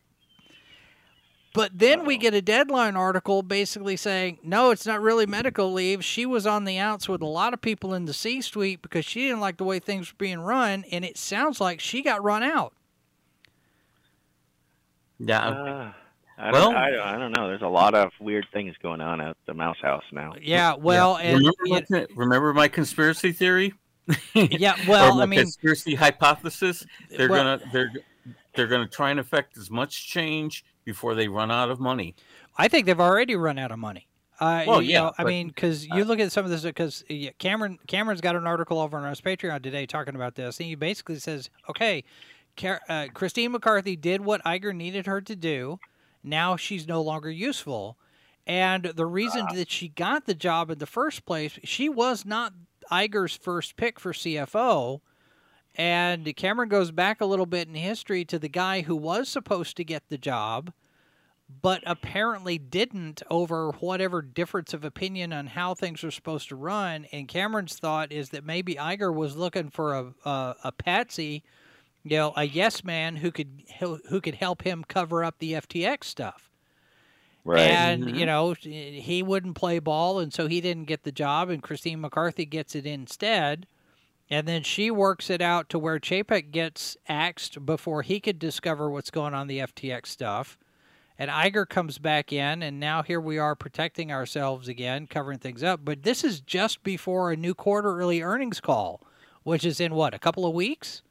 But then we get a deadline article basically saying, no, it's not really medical leave. She was on the outs with a lot of people in the C suite because she didn't like the way things were being run. And it sounds like she got run out. Yeah. Uh, I, Well- don't, I, I don't know. There's a lot of weird things going on at the Mouse House now. Yeah, well, and remember, my, it- remember my conspiracy theory? yeah, [LAUGHS] or well, my I mean, conspiracy hypothesis. They're well- gonna they're they're gonna try and affect as much change before they run out of money. I think they've already run out of money. Uh, Well, you yeah, know, I but- mean, because you look at some of this, because Cameron Cameron's got an article over on our Patreon today talking about this, and he basically says, okay, uh, Christine McCarthy did what Iger needed her to do. Now she's no longer useful, and the reason that she got the job in the first place, she was not Iger's first pick for CFO. And Cameron goes back a little bit in history to the guy who was supposed to get the job, but apparently didn't over whatever difference of opinion on how things are supposed to run. And Cameron's thought is that maybe Iger was looking for a a, a patsy, you know, a yes man who could who could help him cover up the FTX stuff. Right. And Mhm. you know he wouldn't play ball, and so he didn't get the job, and Christine McCarthy gets it instead. And then she works it out to where Chapek gets axed before he could discover what's going on the FTX stuff. And Iger comes back in, and now here we are protecting ourselves again, covering things up. But this is just before a new quarterly earnings call, which is in what, a couple of weeks?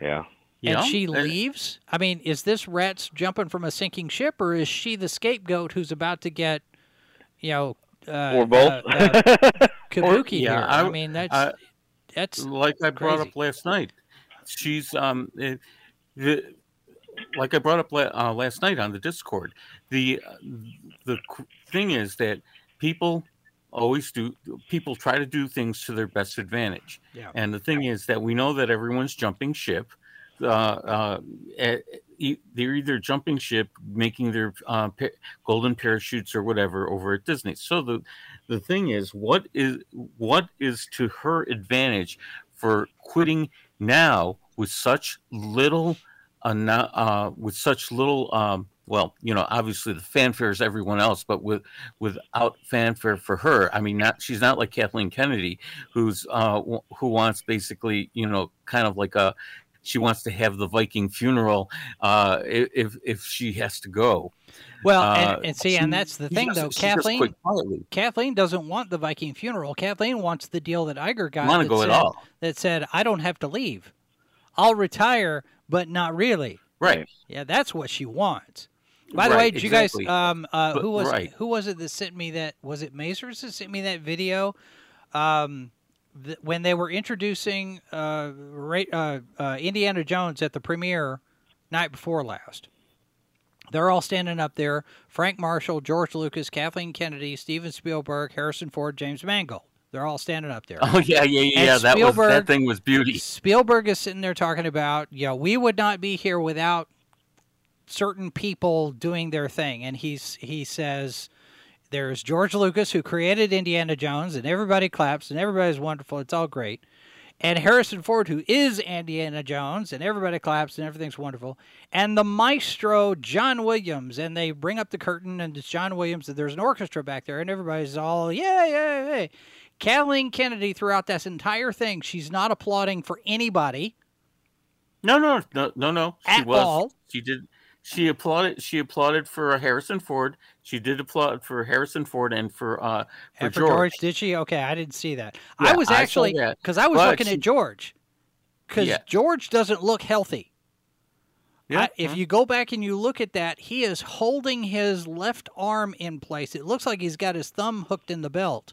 yeah. Yeah. And she leaves? I mean, is this Rats jumping from a sinking ship, or is she the scapegoat who's about to get, you know, uh, or both. uh, uh, [LAUGHS] kabuki yeah, here? I- I, mean, that's I- that's like I brought crazy. up last night. She's um eh, the like I brought up uh, last night on the Discord. The the thing is that people always do people try to do things to their best advantage. Yeah. And the thing is that we know that everyone's jumping ship. Uh, uh, they're either jumping ship, making their uh, pa- golden parachutes or whatever over at Disney. So the the thing is, what is what is to her advantage for quitting now with such little, uh, uh, with such little, um, well, you know, obviously the fanfare is everyone else, but with without fanfare for her. I mean, not she's not like Kathleen Kennedy, who's uh, w- who wants basically, you know, kind of like a. She wants to have the Viking funeral uh, if if she has to go. well, Uh, and, and see, she- and that's the thing, just- though. Kathleen. Kathleen doesn't want the Viking funeral. Kathleen wants the deal that Iger got. Want to go said, at all? That said, I don't have to leave. I'll retire, but not really. Right. Yeah, that's what she wants. By the way, did you guys? Um, uh, But- who was right. who was it that sent me that? Was it Mazers that sent me that video? Um, th- when they were introducing uh, uh, uh, Indiana Jones at the premiere night before last. They're all standing up there: Frank Marshall, George Lucas, Kathleen Kennedy, Steven Spielberg, Harrison Ford, James Mangold. They're all standing up there. [LAUGHS] Oh yeah, yeah, yeah. And. That was that thing was beauty. Spielberg is sitting there talking about, you know, we would not be here without certain people doing their thing, and he's he says there's George Lucas who created Indiana Jones, and everybody claps, and everybody's wonderful, it's all great, and Harrison Ford who is Indiana Jones, and everybody claps, and everything's wonderful, and the maestro John Williams, and they bring up the curtain, and it's John Williams, and there's an orchestra back there, and everybody's all yeah, yeah, yeah. Kathleen Kennedy throughout this entire thing, she's not applauding for anybody. No, no, no, no, no. She At was. all. She did. She applauded. She applauded for Harrison Ford. She did applaud for Harrison Ford and for uh for And for George. George. did she? Okay, I didn't see that. Yeah, I was actually because I was but looking she- at George because Yeah. George doesn't look healthy. Yeah, I- if you go back and you look at that, he is holding his left arm in place. It looks like he's got his thumb hooked in the belt,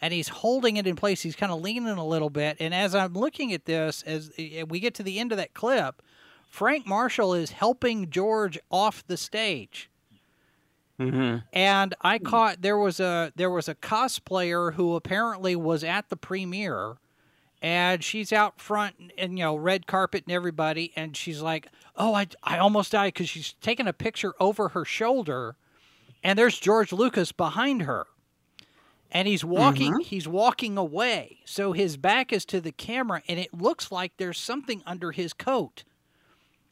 and he's holding it in place. He's kind of leaning a little bit. And as I'm looking at this, as eh, we get to the end of that clip, Frank Marshall is helping George off the stage. Mhm. and I caught there was a there was a cosplayer who apparently was at the premiere, and she's out front and, and, you know red carpet and everybody and she's like oh i, I almost died because she's taking a picture over her shoulder and there's george lucas behind her and he's walking Mhm. he's walking away so his back is to the camera and it looks like there's something under his coat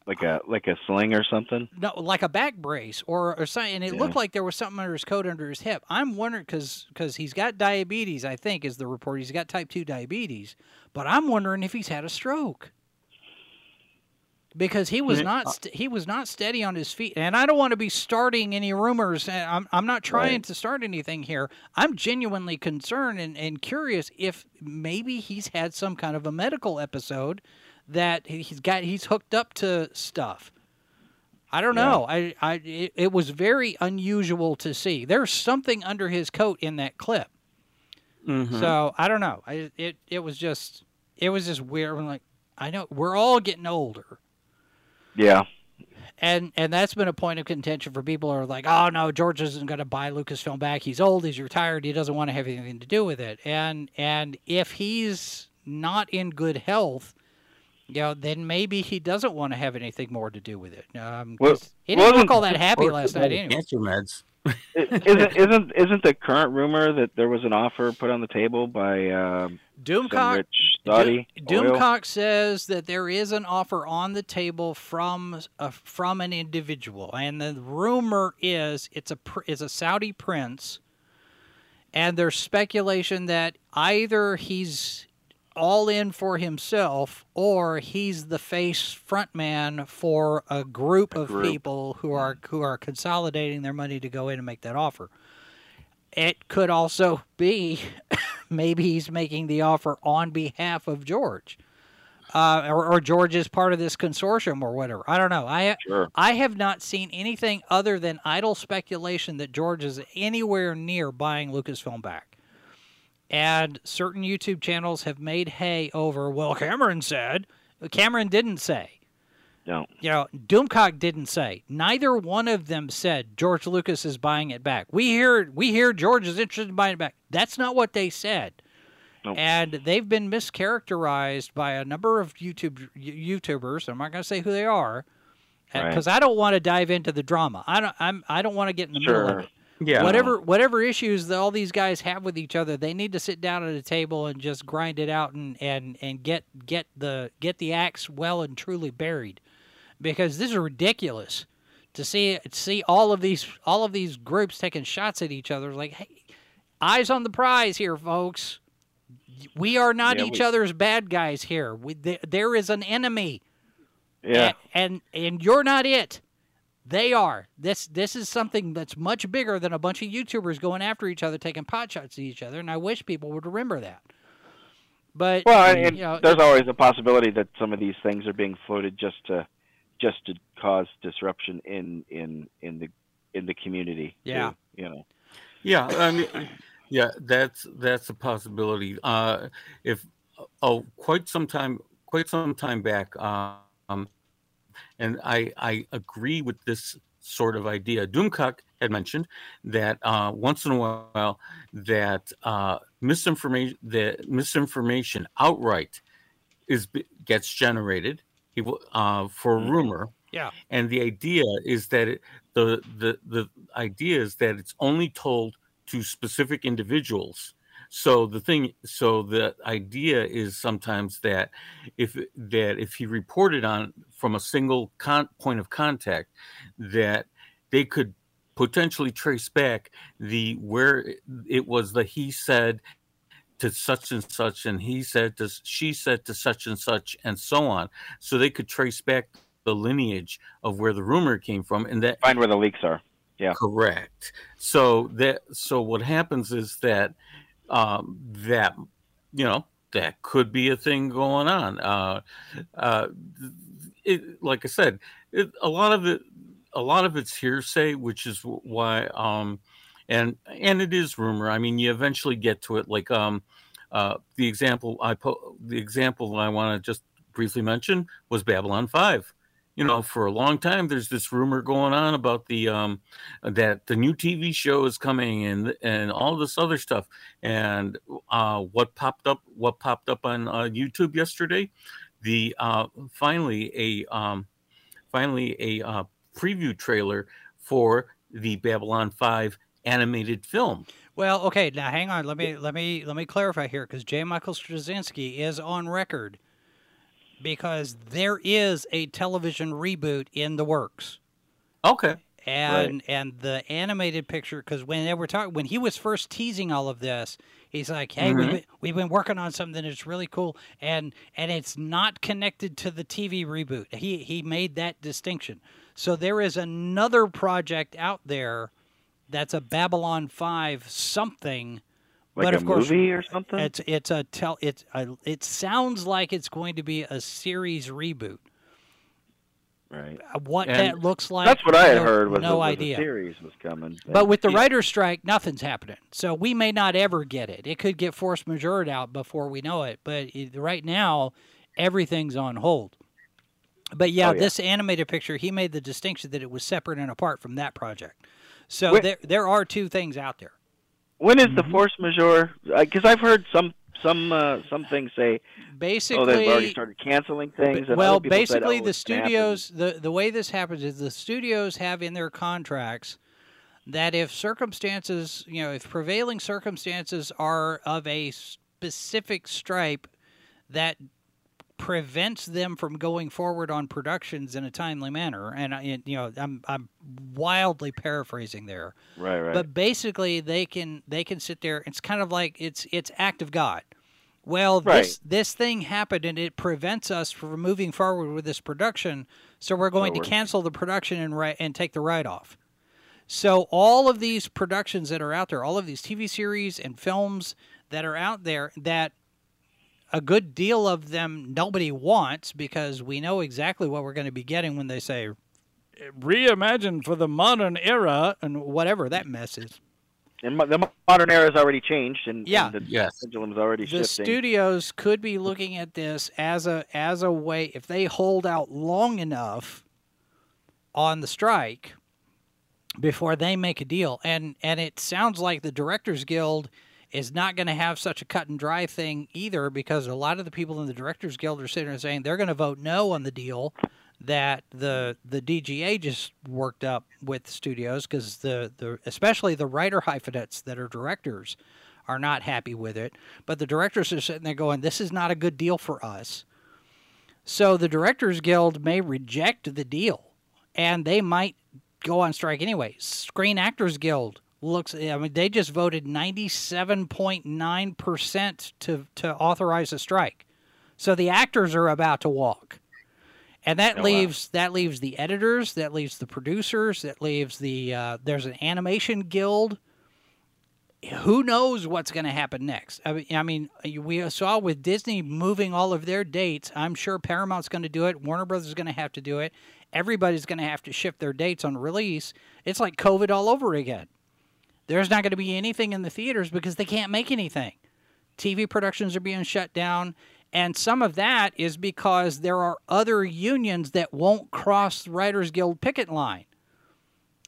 Like a like a sling or something. no like a back brace or or something and it Yeah. looked like there was something under his coat under his hip i'm wondering because because he's got diabetes i think is the report he's got type 2 diabetes but i'm wondering if he's had a stroke because he was not uh, st- he was not steady on his feet and i don't want to be starting any rumors and i'm, I'm not trying Right. to start anything here i'm genuinely concerned and, and curious if maybe he's had some kind of a medical episode that he- he's got he's hooked up to stuff I don't Yeah. know. I, I, it, it was very unusual to see. There's something under his coat in that clip. Mhm. So I don't know. I, it, it was just, it was just weird. I'm like, I know we're all getting older, Yeah. and and that's been a point of contention for people who are like, oh no, George isn't going to buy Lucasfilm back. He's old. He's retired. He doesn't want to have anything to do with it. And and if he's not in good health. You know, then maybe he doesn't want to have anything more to do with it. Um, Well, he didn't look all that happy last night anyway. Cancer meds. [LAUGHS] Isn't isn't isn't the current rumor that there was an offer put on the table by um, Doomcock Doom? Doomcock says that there is an offer on the table from uh, from an individual, and the rumor is it's a is a Saudi prince, and there's speculation that either he's all in for himself or he's the face front man for a group of group. people who are who are consolidating their money to go in and make that offer. It could also be [COUGHS] maybe he's making the offer on behalf of George. Uh, or, or George is part of this consortium or whatever. I don't know. I Sure. I have not seen anything other than idle speculation that George is anywhere near buying Lucasfilm back. And certain YouTube channels have made hay over, well, Cameron said. Cameron didn't say. No. You know, Doomcock didn't say. Neither one of them said George Lucas is buying it back. We hear we hear George is interested in buying it back. That's not what they said. Nope. And they've been mischaracterized by a number of YouTube YouTubers. I'm not going to say who they are Right. Uh, because I don't want to dive into the drama. I don't. I'm. I don't want to get in the middle of Sure. it. Yeah. Whatever whatever issues that all these guys have with each other, they need to sit down at a table and just grind it out and and and get get the get the axe well and truly buried, because this is ridiculous to see see all of these all of these groups taking shots at each other. Like, hey, eyes on the prize here, folks. We are not Yeah, each we- other's bad guys here. We, there, there is an enemy Yeah. and, and and you're not it. They are. This this is something that's much bigger than a bunch of YouTubers going after each other, taking pot shots at each other. And I wish people would remember that. But Well, and you know, there's always a possibility that some of these things are being floated just to just to cause disruption in in in the in the community. too, Yeah. you know. Yeah, I mean, yeah, that's that's a possibility. Uh, if oh, quite some time, quite some time back, um, and I I agree with this sort of idea. Doomcock had mentioned that uh, once in a while that uh, misinformation that misinformation outright is gets generated. He uh, for Mhm. rumor yeah, and the idea is that it, the the the idea is that it's only told to specific individuals so the thing so the idea is sometimes that if that if he reported on from a single con- point of contact that they could potentially trace back the where it- was the he said to such and such and he said to she said to such and such and so on so they could trace back the lineage of where the rumor came from and that Find where the leaks are. Yeah. correct so that so what happens is that um that you know that could be a thing going on. Uh uh it, like i said it, a lot of it a lot of it's hearsay which is why um and and it is rumor. I mean you eventually get to it. Like um uh the example i po- the example i want to just briefly mention was babylon 5 you know, for a long time, there's this rumor going on about the um, that the new TV show is coming and and all this other stuff. And uh, what popped up? What popped up on uh, YouTube yesterday? The uh, finally a um, finally a uh, preview trailer for the Babylon Five animated film. Well, okay, now hang on. Let me let me let me clarify here because J. Michael Straczynski is on record because there is a television reboot in the works. Okay. And Right. and the animated picture because when they were talking when he was first teasing all of this, he's like, "Hey, we've, Mhm. been, we've been working on something that's really cool, and and it's not connected to the TV reboot." He he made that distinction. So there is another project out there that's a Babylon Five something. Like but a of course, movie or something. it's it's a tell it's a, it sounds like it's going to be a series reboot. right. Uh, What And- that looks like, That's what I had no- heard. Was no a, was idea. A series was coming. But with the Yeah. writer's strike, nothing's happening. So we may not ever get it. It could get force majeure out before we know it. But it, right now, everything's on hold. But yeah, Oh, yeah. this animated picture, he made the distinction that it was separate and apart from that project. So Wait- there, there are two things out there. When is Mm-hmm. the force majeure? Because I've heard some some uh, some things say, Basically, oh, they've already started canceling things. And well, people said, basically, oh, the it's gonna happen. studios, the the way this happens is the studios have in their contracts that if circumstances, you know, if prevailing circumstances are of a specific stripe that prevents them from going forward on productions in a timely manner, and I, you know, I'm I'm wildly paraphrasing there, Right, right. but basically they can they can sit there. It's kind of like it's it's act of God. Well, this this thing happened and it prevents us from moving forward with this production, so we're going to cancel the production and write and take the write off. So all of these productions that are out there, all of these TV series and films that are out there that a good deal of them nobody wants because we know exactly what we're going to be getting when they say reimagine for the modern era and whatever that mess is. and the modern era has already changed, and, Yeah. and the Yes. pendulum's already the shifting. studios could be looking at this as a as a way if they hold out long enough on the strike before they make a deal and and it sounds like the directors guild is not going to have such a cut and dry thing either because a lot of the people in the directors guild are sitting there saying they're going to vote no on the deal that the the DGA just worked up with studios because the, the especially the writer hyphenates that are directors are not happy with it. But the directors are sitting there going, "This is not a good deal for us." So the directors guild may reject the deal, and they might go on strike anyway. Screen Actors Guild looks. I mean, they just voted ninety-seven point nine percent to to authorize a strike. So the actors are about to walk. And that Oh, wow. leaves that leaves the editors, that leaves the producers, that leaves the uh, there's an animation guild. Who knows what's going to happen next? I mean, I mean, we saw with Disney moving all of their dates. I'm sure Paramount's going to do it. Warner Brothers is going to have to do it. Everybody's going to have to shift their dates on release. It's like COVID all over again. There's not going to be anything in the theaters because they can't make anything. TV productions are being shut down. And some of that is because there are other unions that won't cross the Writers Guild picket line.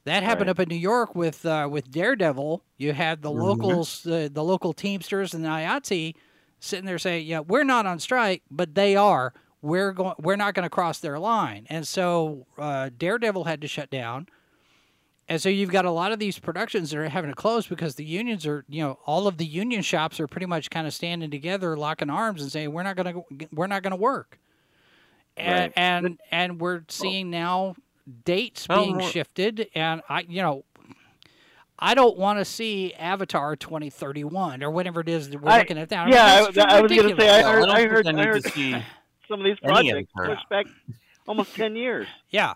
That happened Right. up in New York with uh, with Daredevil. You had the locals, uh, the local Teamsters and the IATSE sitting there saying, "Yeah, we're not on strike, but they are. We're going. We're not going to cross their line." And so uh, Daredevil had to shut down. And so you've got a lot of these productions that are having to close because the unions are, you know, all of the union shops are pretty much kind of standing together, locking arms, and saying we're not going to, we're not going to work. And, Right. and and we're seeing now dates Well, being more- shifted, and I, you know, I don't want to see Avatar 2031 or whatever it is that we're I- looking at now. yeah, that's I- I was gonna say, I heard- don't think heard- I I heard- Some of these projects Avatar. push back almost ten years. [LAUGHS] Yeah.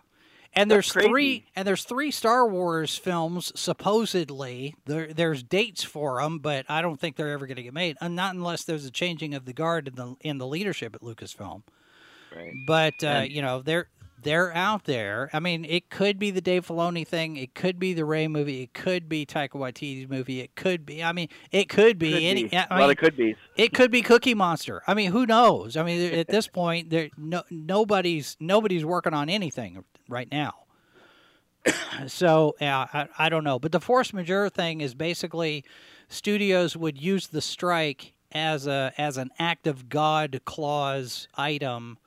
And there's three and there's three Star Wars films supposedly. There there's dates for them, but I don't think they're ever going to get made. And not unless there's a changing of the guard in the in the leadership at Lucasfilm. Right. But uh, And- you know, there they're out there. I mean, it could be the Dave Filoni thing. It could be the Ray movie. It could be Taika Waititi's movie. It could be. I mean, it could be Could any. be. I mean, of could be. it could be Cookie Monster. I mean, who knows? I mean, at this [LAUGHS] point, there no nobody's nobody's working on anything right now. [COUGHS] so yeah, I, I don't know. But the force majeure thing is basically studios would use the strike as a as an act of God clause item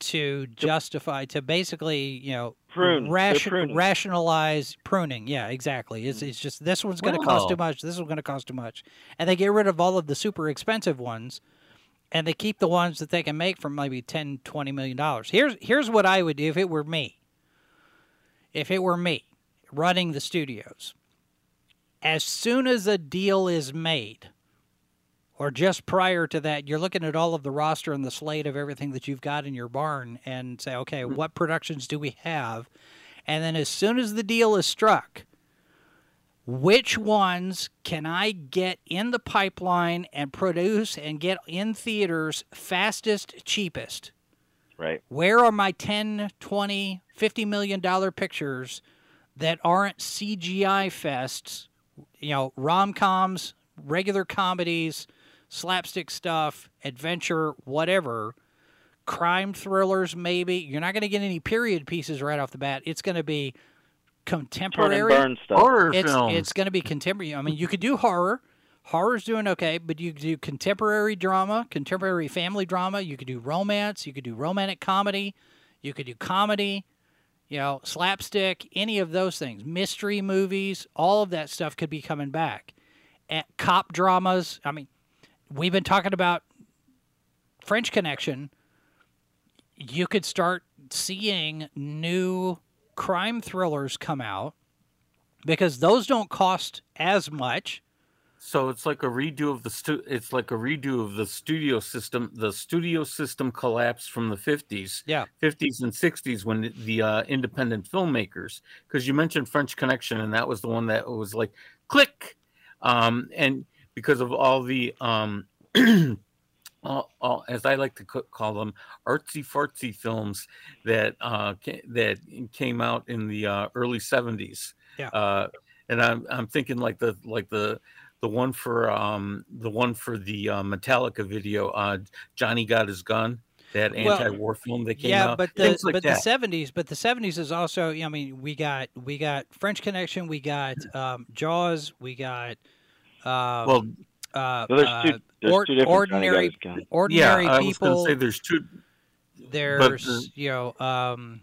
to justify to basically you know Prune. Ration- pruning. rationalize pruning. Yeah, exactly. It's it's just this one's going to cost too much. This one's going to cost too much, and they get rid of all of the super expensive ones, and they keep the ones that they can make for maybe 10 20 million dollars. Here's here's what I would do if it were me. If it were me running the studios, as soon as a deal is made, or just prior to that, you're looking at all of the roster and the slate of everything that you've got in your barn and say, okay, mm-hmm. what productions do we have? And then as soon as the deal is struck, which ones can I get in the pipeline and produce and get in theaters fastest, cheapest? Right. Where are my 10, 20, 50 million dollar pictures that aren't CGI fests, you know, rom-coms, regular comedies, slapstick stuff, adventure, whatever, crime thrillers maybe. You're not going to get any period pieces right off the bat. It's going to be Turn and contemporary burn stuff. Horror it's films. it's going to be contemporary. I mean, you could do horror. Horror's doing okay, but you could do contemporary drama, contemporary family drama. You could do romance. You could do romantic comedy. You could do comedy. You know, slapstick. Any of those things. Mystery movies. All of that stuff could be coming back. And cop dramas. I mean, we've been talking about French Connection. You could start seeing new crime thrillers come out because those don't cost as much. So it's like a redo of the stu- it's like a redo of the studio system. The studio system collapsed from the 50s, Yeah. 50s and 60s when the, the uh, independent filmmakers because you mentioned French Connection and that was the one that was like click um, and because of all the um, [CLEARS THROAT] all, all, as I like to call them artsy fartsy films that uh, ca- that came out in the uh, early 70s Yeah. uh, and I'm I'm thinking like the like the the one for um the one for the uh, Metallica video uh Johnny got his gun that anti-war film that came yeah, out but the like but that. the seventies, but the seventies is also. I mean, we got we got French Connection, we got um, Jaws, we got um, well uh, So there's uh, two, there's or- two different ordinary Johnny Got ordinary yeah I was people. gonna say there's two there's the- you know um,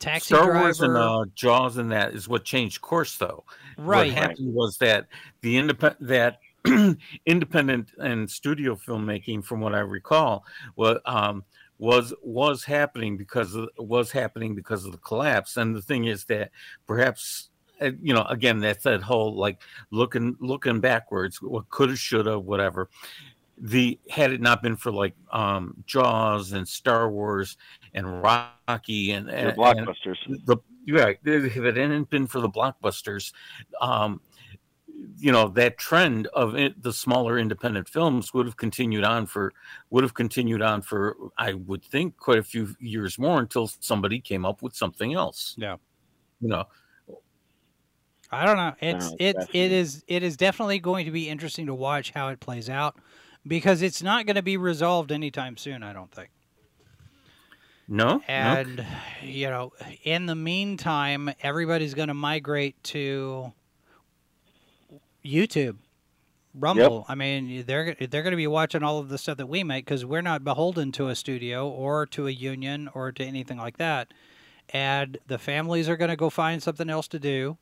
taxi Star driver, Wars and uh, Jaws and that is what changed course though right? what happened was that the independent that [CLEARS THROAT] independent and studio filmmaking from what I recall was um was was happening because of, was happening because of the collapse and the thing is that perhaps uh, you know again that's that whole like looking looking backwards what could have should have whatever the had it not been for like um jaws and star wars and rocky and, The and, and blockbusters. The yeah if it hadn't been for the blockbusters um you know that trend of it, the smaller independent films would have continued on for would have continued on for i would think quite a few years more until somebody came up with something else Yeah. you know I don't know. It's know, it it definitely. is it is definitely going to be interesting to watch how it plays out because it's not going to be resolved anytime soon. I don't think. No no And you know, in the meantime, everybody's going to migrate to YouTube, Rumble. I mean, they're they're going to be watching all of the stuff that we make because we're not beholden to a studio or to a union or to anything like that. And the families are going to go find something else to do,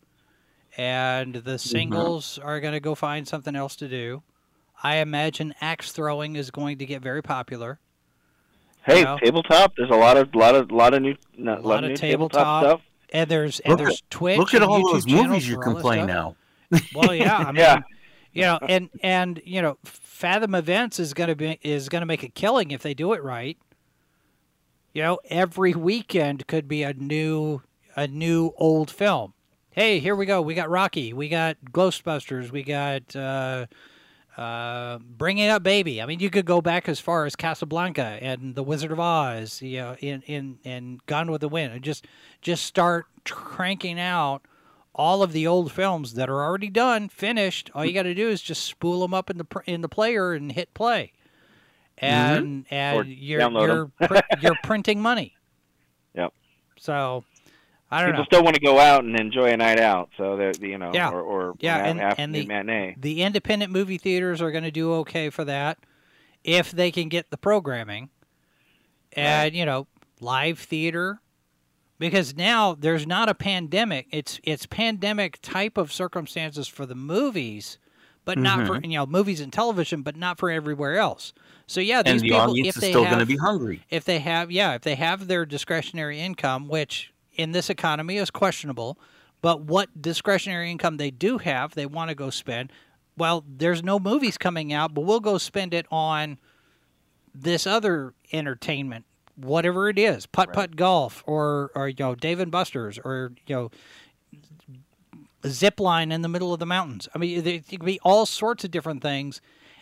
and the mm-hmm. singles are going to go find something else to do. I imagine axe throwing is going to get very popular. Hey, know? tabletop. There's a lot of lot of lot of new no, lot, lot of of new tabletop. tabletop, stuff. And there's and Look at- there's Twitch. look at and all YouTube those movies you can play now. Well, yeah, I [LAUGHS] mean, Yeah. you know, and and you know, Fathom Events is going to be is going to make a killing if they do it right. You know, every weekend could be a new a new old film. Hey, here we go. We got Rocky. We got Ghostbusters. We got uh, Uh, bringing up baby. I mean, you could go back as far as Casablanca and The Wizard of Oz, you know, in in and Gone with the Wind, and just just start cranking out all of the old films that are already done, finished. All you got to do is just spool them up in the in the player and hit play, and and Or you're you're pr- you're printing money. [LAUGHS] Yep. So, I don't People know. still want to go out and enjoy a night out, so that you know, Yeah. or, or Yeah, an and- and the- matinee. The independent movie theaters are going to do okay for that if they can get the programming. And, you know, live theater because now there's not a pandemic. It's it's pandemic type of circumstances for the movies, but not for mm-hmm. you know, movies and television, but not for everywhere else. So yeah, these and the people audience if is they still going to be hungry. if they have yeah if they have their discretionary income which in this economy is questionable but what discretionary income they do have they want to go spend well there's no movies coming out but we'll go spend it on this other entertainment whatever it is putt putt golf or or you know dave and buster's or you know zip line in the middle of the mountains. I mean it could be all sorts of different things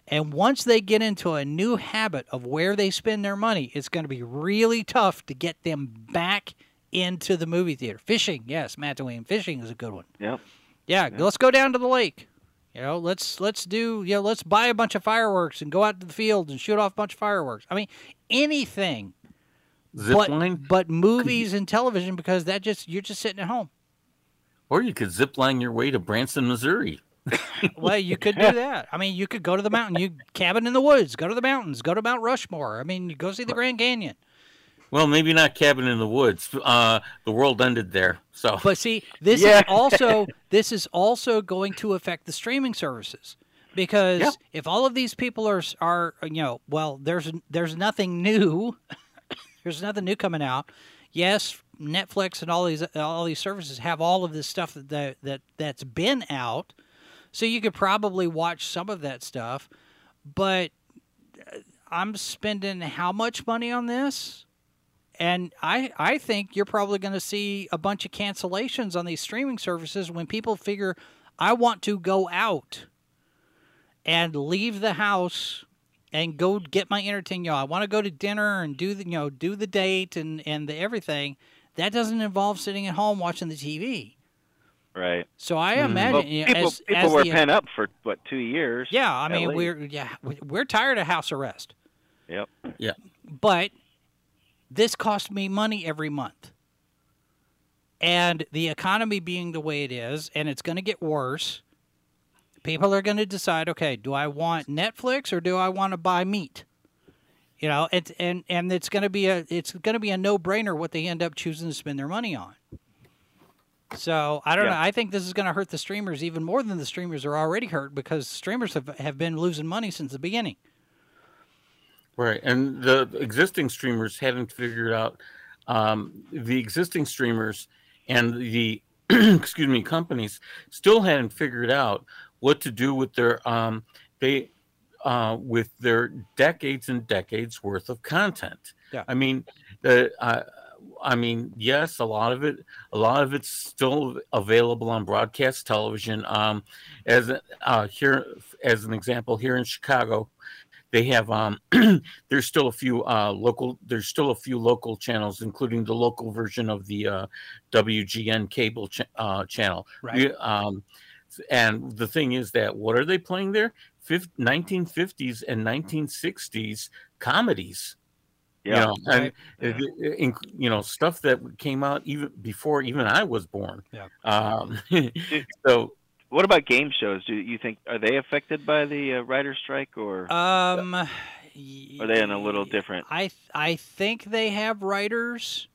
and once they get into a new habit of where they spend their money, it's going to be really tough to get them back into the movie theater. Fishing, yes, Matt Dwayne, fishing is a good one. Yep. Yeah, let's go down to the lake. You know, let's let's do you know, let's buy a bunch of fireworks and go out to the field and shoot off a bunch of fireworks. I mean, anything Zip but line, but movies and television because that just you're just sitting at home. or you could zip line your way to Branson, Missouri. [LAUGHS] Well, you could do that. I mean, you could go to the mountain, you cabin in the woods, go to the mountains, go to Mount Rushmore. I mean, you go see the Grand Canyon. Well, maybe not cabin in the woods. Uh, the world ended there. So But see, this Yeah. is [LAUGHS] also this is also going to affect the streaming services because Yeah. if all of these people are are you know well there's there's nothing new [COUGHS] there's nothing new coming out. Yes, Netflix and all these all these services have all of this stuff that that, that that's been out, so you could probably watch some of that stuff. But uh, I'm spending how much money on this? And I, I think you're probably going to see a bunch of cancellations on these streaming services when people figure, I want to go out and leave the house and go get my entertainment. You know, I want to go to dinner and do the, you know, do the date and, and the everything. That doesn't involve sitting at home watching the TV. Right. So I Mhm. imagine Well, you know, people as, people as were the- pent up for what two years? yeah, I mean least. we're yeah we're tired of house arrest. Yep. Yeah. But this cost me money every month. And the economy being the way it is, and it's going to get worse, people are going to decide okay, do I want Netflix or do I want to buy meat? You know, it's, and, and it's going to be a it's going to be a no brainer what they end up choosing to spend their money on. So I don't Yeah. know. I think this is going to hurt the streamers even more than the streamers are already hurt because streamers have, have been losing money since the beginning. Right, and the existing streamers haven't figured out um, the existing streamers and the [CLEARS THROAT] excuse me companies still hadn't figured out what to do with their um, they uh, with their decades and decades worth of content. Yeah. I mean, the uh, I mean, yes, a lot of it, a lot of it's still available on broadcast television. Um, as uh, here, as an example, here in Chicago, they have um [CLEARS THROAT] there's still a few uh local there's still a few local channels including the local version of the uh wgn cable ch- uh channel Right. We, um and the thing is that what are they playing there Fif- 1950s and 1960s comedies Yeah. you know and Right. it- inc- you know stuff that came out even before even i was born Yeah. um [LAUGHS] so What about game shows? Do you think are they affected by the uh, writer strike or Um, are they in a little different? I I think they have writers.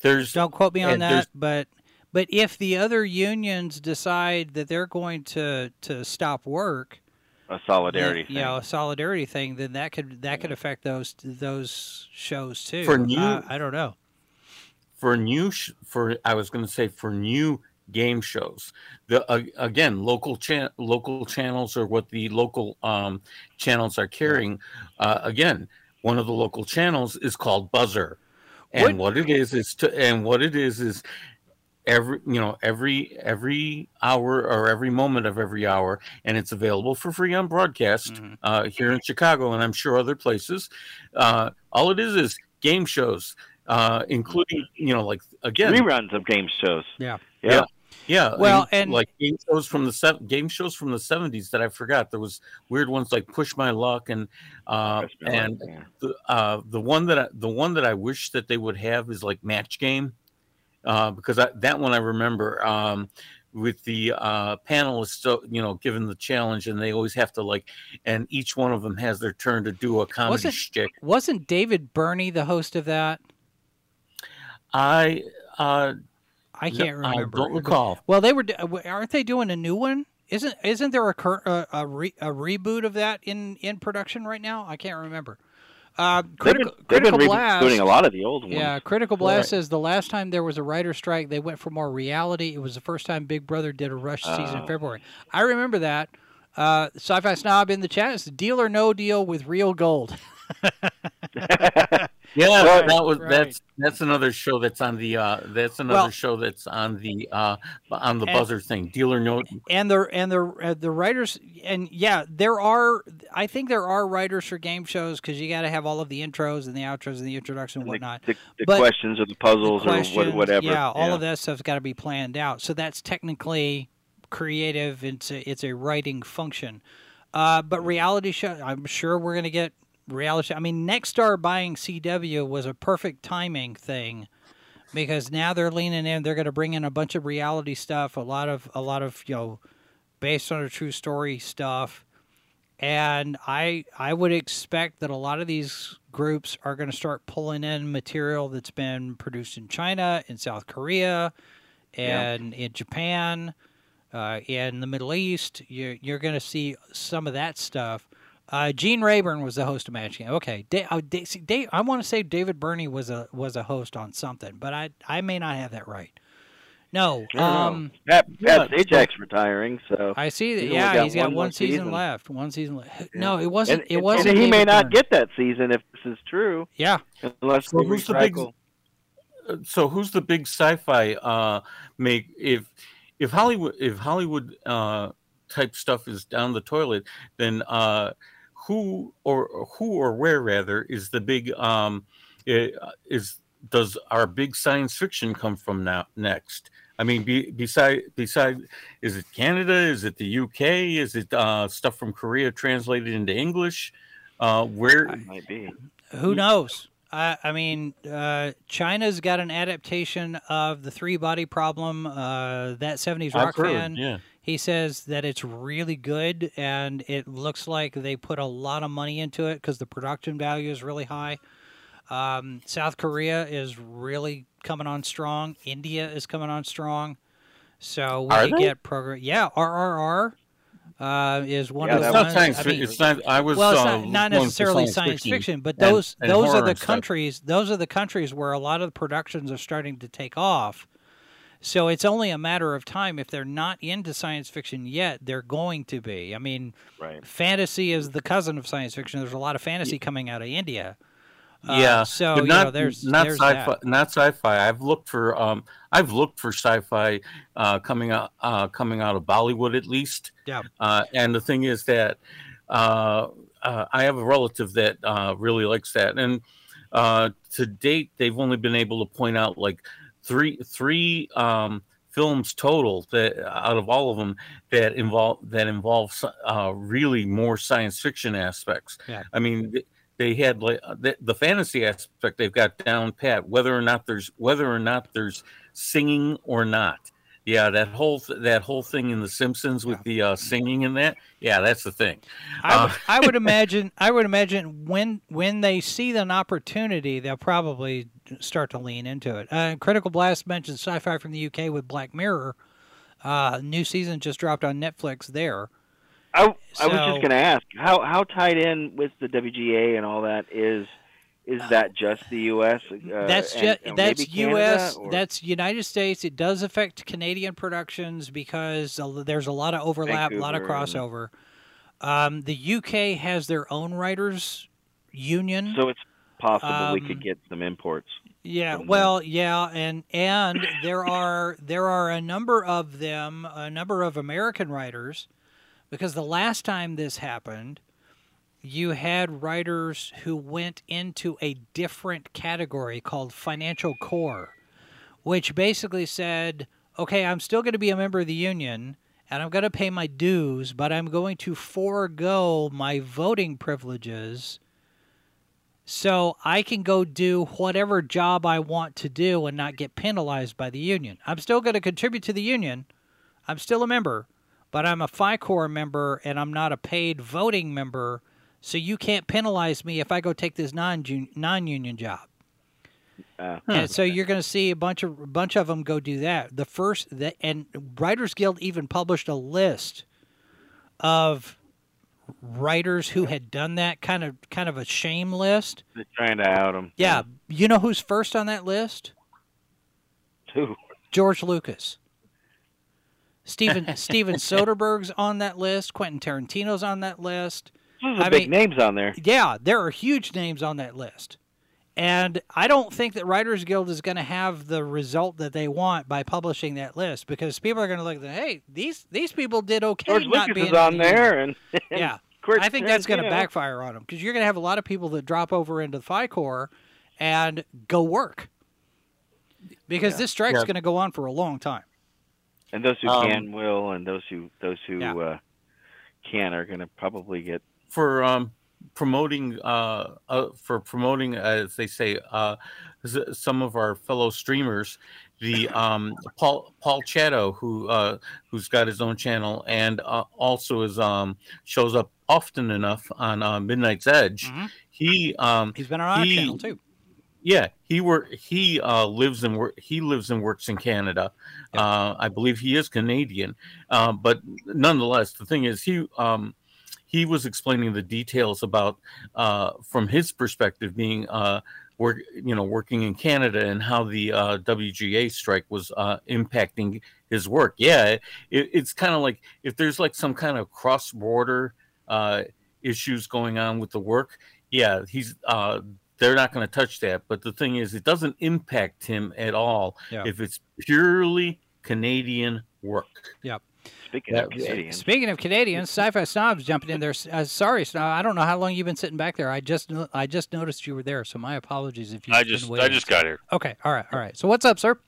there's Don't quote me on that, but but if the other unions decide that they're going to to stop work, A solidarity then, thing. you know, a solidarity thing, then that could that could affect those those shows too. For new- I, I don't know. for new for I was going to say for new game shows. The uh, again local chan- local channels are what the local um, channels are carrying. Uh, again, one of the local channels is called Buzzer, and what, it is is to and what it is is every you know every every hour or every moment of every hour, and it's available for free on broadcast Mm-hmm. uh, here in Chicago and I'm sure other places. Uh, all it is is game shows, uh, including you know like again Reruns of game shows. Yeah. Yeah. Yeah, Well, and- like game shows from the se- game shows from the seventies that I forgot. There was weird ones like Push My Luck and uh, Push My Luck, and yeah. the uh, the one that I, the one that I wish that they would have is like Match Game, uh, because I, that one I remember um, with the uh, panelists. So you know, given the challenge, and they always have to like, and each one of them has their turn to do a comedy Wasn't- shtick. Wasn't David Burney the host of that? I uh, I can't I remember. I don't recall. Well, they were. uh, Aren't they doing a new one? Isn't Isn't there a cur- a, a, re, a reboot of that in in production right now? I can't remember. Uh, They've been, critical they've been critical blast. rebooting a lot of the old ones. Yeah, Critical Blast Right. says the last time there was a writer strike, they went for more reality. It was the first time Big Brother did a rush season in Oh. February. I remember that. Uh, Sci-Fi Snob in the chat is deal or no deal with real gold. [LAUGHS] [LAUGHS] Yeah, Right, that was right. that's that's another show that's on the uh that's another Well- show that's on the uh on the And- buzzer thing. Dealer note and the and the uh, the writers and yeah, there are. I think there are writers for game shows because you got to have all of the intros and the outros and the introduction and And whatnot. the, the, the But questions or the puzzles The or questions, what, whatever. Yeah, all of that stuff's got to be planned out. So that's technically creative. It's a, it's a writing function. Uh, but reality show, I'm sure we're gonna get reality. I mean, Nexstar buying CW was a perfect timing thing because now they're leaning in. They're going to bring in a bunch of reality stuff, a lot of a lot of you know, based on a true story stuff. And I I would expect that a lot of these groups are going to start pulling in material that's been produced in China, in South Korea, Yeah. and in Japan, uh, in the Middle East. You're you're going to see some of that stuff. Uh, Gene Rayburn was the host of Match Game. Okay, da- uh, da- see, Dave, I want to say David Burney was a was a host on something, but I I may not have that right. No, I don't um, Pat, Pat Sajak's retiring, so I see that. He's Yeah, got he's got one one, season, season. left. One season left. Yeah. No, it wasn't. and, it wasn't. and he may not Byrne. get that season if this is true, Yeah, unless So they who's the big- recycle. uh, so who's the big sci-fi uh make if if Hollywood if Hollywood uh type stuff is down the toilet then uh who or who or where rather is the big um is does our big science fiction come from now next I mean, be, beside beside, is it Canada? Is it the UK? Is it uh, stuff from Korea translated into English? Uh, where It might be. who knows? I, I mean, uh, China's got an adaptation of the three body problem. Uh, that '70s rock heard, fan. yeah. He says that it's really good, and it looks like they put a lot of money into it because the production value is really high. Um, South Korea is really coming on strong. India is coming on strong. So we Are get program. Yeah, RRR uh, is one Yeah, of the not ones. science. I mean, it's not. I was well, it's uh, not, not necessarily science, fiction, but and- those and those are the countries. Those are the countries where a lot of the productions are starting to take off. So it's only a matter of time. If they're not into science fiction yet, they're going to be. I mean, Right. fantasy is the cousin of science fiction. There's a lot of fantasy coming out of India. Uh, yeah, so but you not know, there's not there's sci-fi. that. Not sci-fi. I've looked for um, I've looked for sci-fi uh, coming out uh, coming out of Bollywood at least. Yeah. Uh, and the thing is that uh, uh, I have a relative that uh, really likes that, and uh, to date they've only been able to point out like three three um, films total that out of all of them that involve that involve uh, really more science fiction aspects. Yeah. I mean. They had like uh, the, the fantasy aspect they've got down pat. Whether or not there's whether or not there's singing or not, yeah, that whole th- that whole thing in The Simpsons with the uh, singing and that, yeah, that's the thing. I, would- Uh, I would [LAUGHS] imagine. I would imagine when when they see an opportunity, they'll probably start to lean into it. Uh, Critical Blast mentioned sci-fi from the UK with Black Mirror. Uh, new season just dropped on Netflix there. I, I was just going to ask how how tied in with the WGA and all that is is that just the U.S. Uh, that's just and that's maybe Canada, U.S. or- That's United States. It does affect Canadian productions because there's a lot of overlap, a lot of Vancouver and- crossover. Um, the UK has their own writers union. so it's possible we could Um, get some imports. Yeah, well, yeah, and and there are there are a number of them, a number of American writers, because the last time this happened, you had writers who went into a different category called financial core, which basically said, okay, I'm still going to be a member of the union and I'm going to pay my dues, but I'm going to forego my voting privileges so I can go do whatever job I want to do and not get penalized by the union. I'm still going to contribute to the union. I'm still a member, but I'm a Fi-Core member and I'm not a paid voting member, so you can't penalize me if I go take this non non-union job. Uh, And so you're going to see a bunch of a bunch of them go do that. The first that and Writers Guild even published a list of writers who had done that kind of kind of a shame list. they're trying to out him. Yeah, you know who's first on that list? Who? George Lucas. Steven [LAUGHS] Steven Soderbergh's on that list. Quentin Tarantino's on that list. Those are I big mean- names on there. Yeah, there are huge names on that list. And I don't think that Writers Guild is going to have the result that they want by publishing that list because people are going to look at, hey, these these people did okay. George not Lucas being is on the there, and, [LAUGHS] and Yeah, Quentin I think that's going to Tarantino. backfire on them because you're going to have a lot of people that drop over into the Fi-Core and go work because this strike's Yeah. going to go on for a long time. And those who Um, can will, and those who those who Yeah. uh, can are going to probably get. for um, promoting uh, uh, for promoting as they say uh, some of our fellow streamers the um, Paul Paul Chato who uh, who's got his own channel and uh, also is um, shows up often enough on uh, Midnight's Edge. Mhm. He um, He's been on our He- channel too. yeah, he work. He uh, lives and work. He lives and works in Canada. Uh, I believe he is Canadian, uh, but nonetheless, the thing is, he um, he was explaining the details about uh, from his perspective, being uh, work, you know, working in Canada and how the uh, WGA strike was uh, impacting his work. Yeah, it, it's kind of like if there's like some kind of cross border uh, issues going on with the work. Yeah, he's uh, they're not going to touch that. But the thing is, it doesn't impact him at all Yeah. if it's purely Canadian work. Speaking That of Canadians, Speaking of Canadians, [LAUGHS] Sci-Fi Snobs jumping in there. Uh, sorry, Snob. I don't know how long you've been sitting back there. I just I just noticed you were there, so my apologies if you. I just I just got here. Okay, all right, all right. So what's up, sir?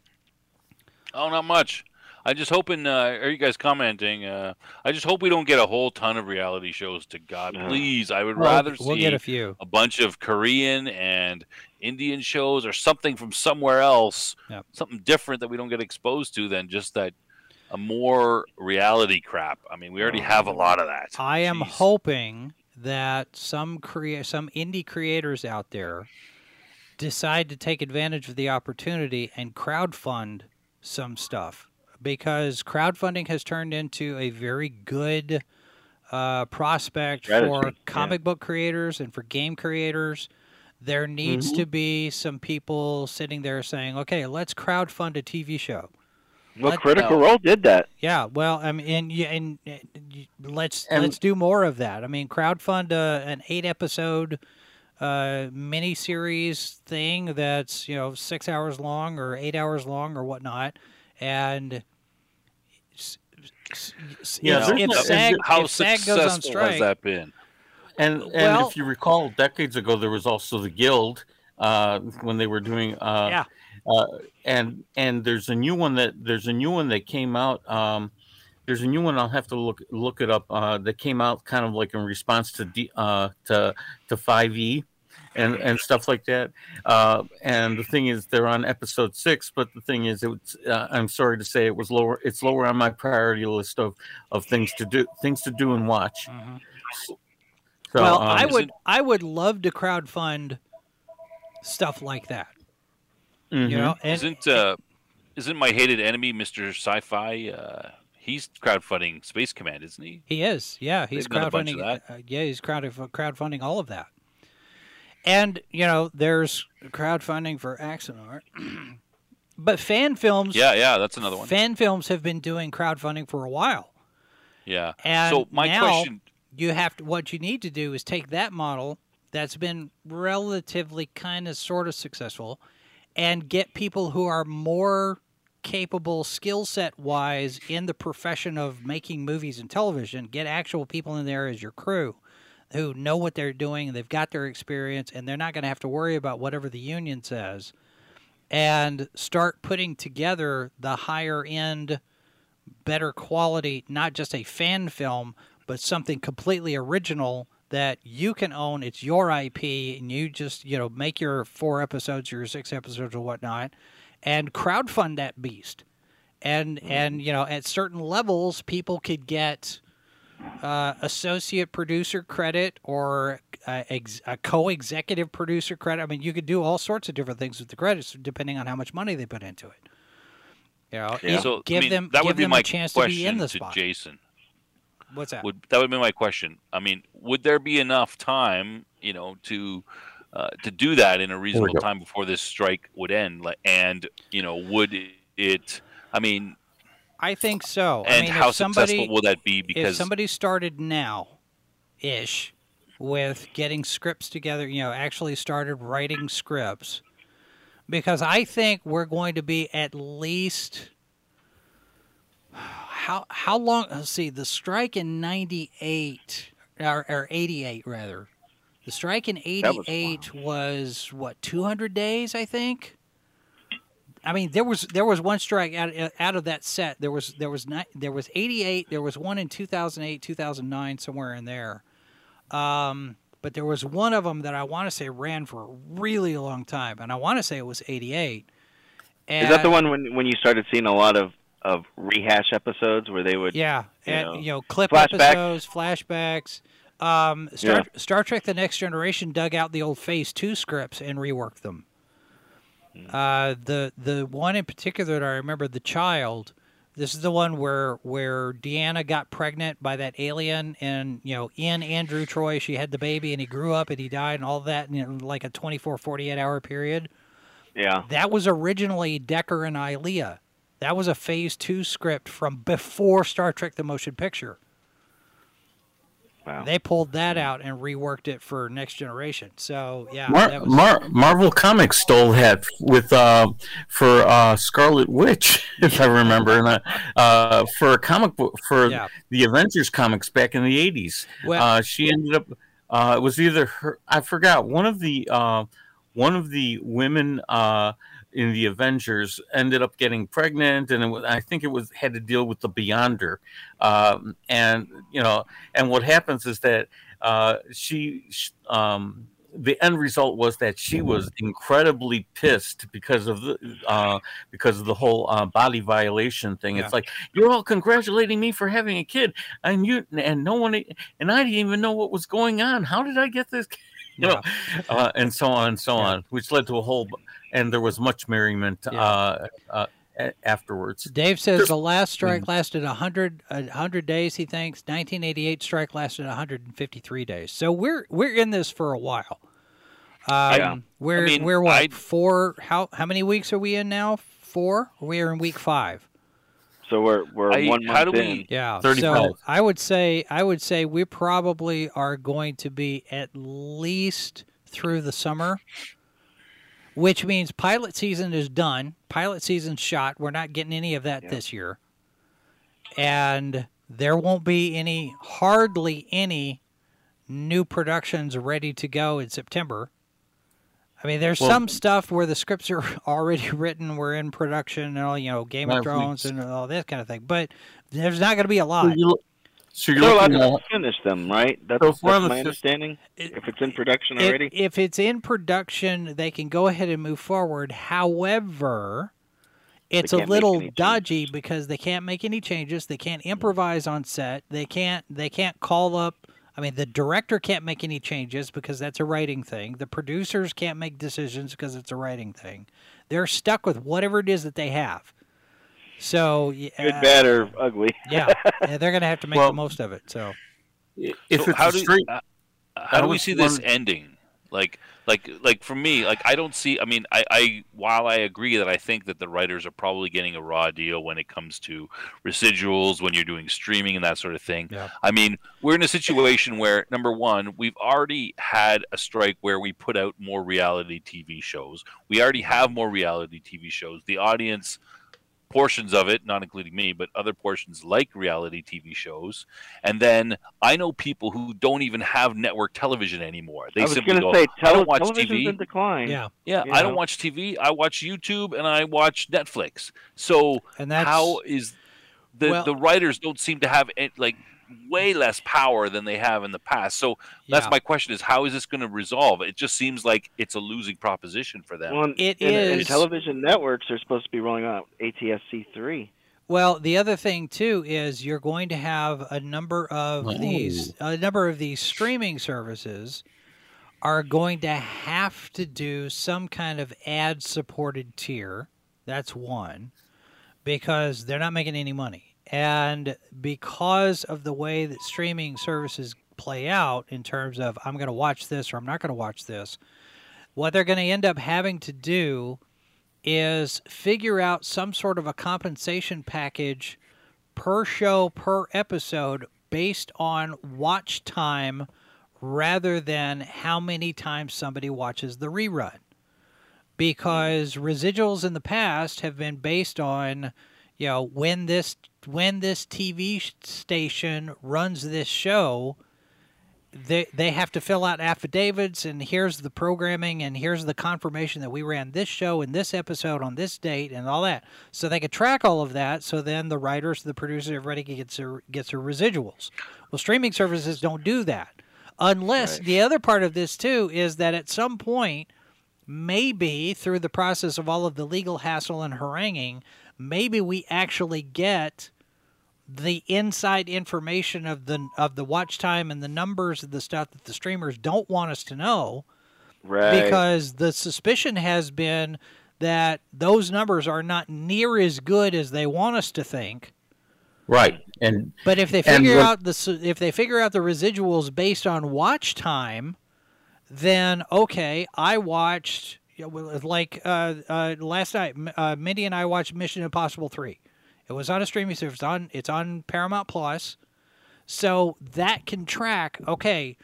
Oh, not much. I just hoping. Uh, are you guys commenting? Uh, I just hope we don't get a whole ton of reality shows. To God, No. please. I would We'll- rather we'll see get a few. a bunch of Korean and Indian shows or something from somewhere else, Yep. something different that we don't get exposed to than just that a more reality crap. I mean, we already have a lot of that. I am Jeez. hoping that some crea- some indie creators out there decide to take advantage of the opportunity and crowdfund some stuff because crowdfunding has turned into a very good uh, prospect Strategy, for yeah. comic book creators and for game creators. There needs to be some people sitting there saying, "Okay, let's crowdfund a TV show." Well, let- Critical Role did that. Yeah, well, I mean, and, and, and let's And- let's do more of that. I mean, crowdfund uh, an eight episode uh, mini series thing that's you know six hours long or eight hours long or whatnot, and Yeah, if, if no- SAG How if SAG goes on successful strike, has that been? And and Well- if you recall, decades ago there was also the Guild uh, when they were doing uh, Yeah. uh, and and there's a new one that there's a new one that came out. Um, there's a new one. I'll have to look look it up. Uh, that came out kind of like in response to D, uh, to to five E. And, and stuff like that. Uh, and the thing is, they're on episode six. But the thing is, it's uh, I'm sorry to say, it was lower. It's lower on my priority list of, of things to do, things to do and watch. Mhm. So, well, um, I would it- I would love to crowdfund stuff like that. Mhm. You know, and Isn't uh, isn't my hated enemy Mr. Sci-Fi? Uh, he's crowdfunding Space Command, isn't he? He is, yeah. He's They've done a bunch of crowdfunding. Uh, yeah, he's crowd crowdfunding all of that. And you know, there's crowdfunding for Axanar, [CLEARS THROAT] but fan films. Yeah, yeah, that's another one. Fan films have been doing crowdfunding for a while, Yeah. and so my now question, you have to. What you need to do is take that model that's been relatively kind of sort of successful, and get people who are more capable skill set wise in the profession of making movies and television. Get actual people in there as your crew who know what they're doing, they've got their experience, and they're not going to have to worry about whatever the union says. And start putting together the higher end, better quality, not just a fan film, but something completely original that you can own. It's your IP, and you just you know make your four episodes, your six episodes, or whatnot, and crowdfund that beast. And and you know at certain levels, people could get uh, associate producer credit or uh, ex- a co-executive producer credit. I mean, you could do all sorts of different things with the credits depending on how much money they put into it. You know, Yeah. it- So I give mean, them that give would be them my a chance to be in question the to spot. Jason. What's that? Would that would be my question? I mean, would there be enough time, you know, to uh, to do that in a reasonable time before this strike would end? Like, and you know, would it? I mean, I think so. I and mean, how somebody successful will that be? Because if somebody started now, ish, with getting scripts together, you know, actually started writing scripts, because I think we're going to be at least how how long? Let's see, the strike in '98 or, or '88 rather. The strike in That was '88 was, what 200 days, I think. I mean, there was there was one strike out out of that set. There was there was ni- there was 88. There was one in 2008, 2009, somewhere in there. Um, but there was one of them that I want to say ran for a really long time, and I want to say it was 88. And, Is that the one when when you started seeing a lot of of rehash episodes where they would? Yeah, you and know, you know, clip flashbacks? episodes, flashbacks. Um, Star Star Trek: The Next Generation dug out the old Phase Two scripts and reworked them. Hmm. Uh, the the one in particular that I remember, the child. This is the one where where Deanna got pregnant by that alien, and you know, Ian Andrew Troi, she had the baby, and he grew up, and he died, and all that in like a 24, 48 hour period. Yeah. That was originally Decker and Ilia. That was a Phase Two script from before Star Trek: The Motion Picture. Wow. They pulled that out and reworked it for Next Generation. So yeah, Mar- that was, Mar- Marvel Comics stole that with uh, for uh, Scarlet Witch, [LAUGHS] if I remember, and uh, uh, for a comic book for Yeah. the Avengers comics back in the eighties. Well- uh, she ended up. Uh, it was either her. I forgot one of the uh, one of the women uh, in the Avengers ended up getting pregnant, and it was, I think it was had to deal with the Beyonder. Um, and you know, and what happens is that uh, she. Um, the end result was that she was incredibly pissed because of the uh, because of the whole uh, body violation thing. Yeah. It's like you're all congratulating me for having a kid, and you and no one and I didn't even know what was going on. How did I get this? [LAUGHS] You know, uh, and so on and so Yeah. on, which led to a whole and there was much merriment Yeah. uh, uh, a- afterwards. Dave says Just- the last strike lasted 100, a 100 days. He thinks 1988 strike lasted 153 days. So we're we're in this for a while. Um, Yeah. We're I mean, we're what I'd- four? How how many weeks are we in now? Four. We're in week five. So we're we're I- one how month do in. we- Yeah. 35. So I would say I would say we probably are going to be at least through the summer, which means pilot season is done. Pilot season shot. We're not getting any of that Yeah. this year, and there won't be any, hardly any, new productions ready to go in September. I mean, there's Well- some stuff where the scripts are [LAUGHS] already written, we're in production, and all you know, Game of Thrones and all that kind of thing. But there's not going to be a lot. So you so you're They're allowed to at finish them, right? That's, So that's my understanding. It- if it's in production already. If, it's in production, they can go ahead and move forward. However, it's a little dodgy because they can't make any changes. They can't improvise on set. They can't. They can't call up. I mean, the director can't make any changes because that's a writing thing. The producers can't make decisions because it's a writing thing. They're stuck with whatever it is that they have. So, yeah, Good, bad, or ugly. [LAUGHS] yeah, yeah, they're going to have to make Well- the most of it. So, if So it's how a do straight. uh, how do we see this wondering- ending? Like, like, like for me, like I don't see. I mean, I, I while I agree that I think that the writers are probably getting a raw deal when it comes to residuals when you're doing streaming and that sort of thing. Yeah. I mean, we're in a situation where number one, we've already had a strike where we put out more reality TV shows. We already have more reality TV shows. The audience portions of it, not including me, but other portions like reality TV shows. And then I know people who don't even have network television anymore. They I was simply going to go, say, I tele- don't watch television's TV. in decline. Yeah, Yeah, you I don't watch TV. I watch YouTube and I watch Netflix. So and that's how is the Well- the writers don't seem to have it, like way less power than they have in the past. So that's yeah. my question: is how is this going to resolve? It just seems like it's a losing proposition for them. Well, and, It and, and is- television networks are supposed to be rolling out ATSC three. Well, the other thing too is you're going to have a number of Oh. these a number of these streaming services are going to have to do some kind of ad supported tier. That's one because they're not making any money. And because of the way that streaming services play out in terms of I'm going to watch this or I'm not going to watch this, what they're going to end up having to do is figure out some sort of a compensation package per show, per episode, based on watch time rather than how many times somebody watches the rerun. Mm. Because residuals in the past have been based on, you know, when this when this TV station runs this show, they they have to fill out affidavits and here's the programming and here's the confirmation that we ran this show in this episode on this date and all that. So they could track all of that. So then the writers the producers everybody gets their gets their residuals. Well streaming services don't do that. Unless Right. the other part of this too is that at some point maybe through the process of all of the legal hassle and haranguing maybe we actually get the inside information of the of the watch time and the numbers of the stuff that the streamers don't want us to know Right. because the suspicion has been that those numbers are not near as good as they want us to think Right. And but if they figure what- out the if they figure out the residuals based on watch time, then okay, I watched you know, well, like uh, uh, last night. Uh, Mindy and I watched Mission Impossible three. It was on a streaming service. It's on it's on Paramount Plus, so that can track. Okay,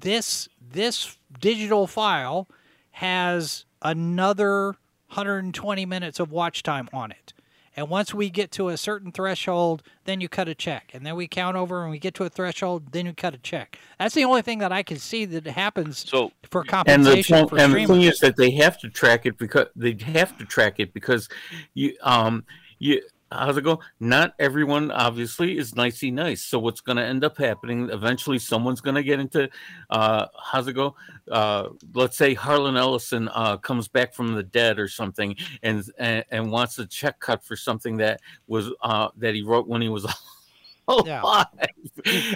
this this digital file has another 120 minutes of watch time on it. And once we get to a certain threshold, then you cut a check. And then we count over and we get to a threshold, then you cut a check. That's the only thing that I can see that happens So for and the compensation point- for and the thing is that they have to track it because they have to track it because you um you how's it go? Not everyone obviously is nicey nice. So what's going to end up happening? Eventually, someone's going to get into uh how's it go? Uh, let's say Harlan Ellison uh comes back from the dead or something and and, and wants a check cut for something that was uh that he wrote when he was [LAUGHS] Yeah. alive.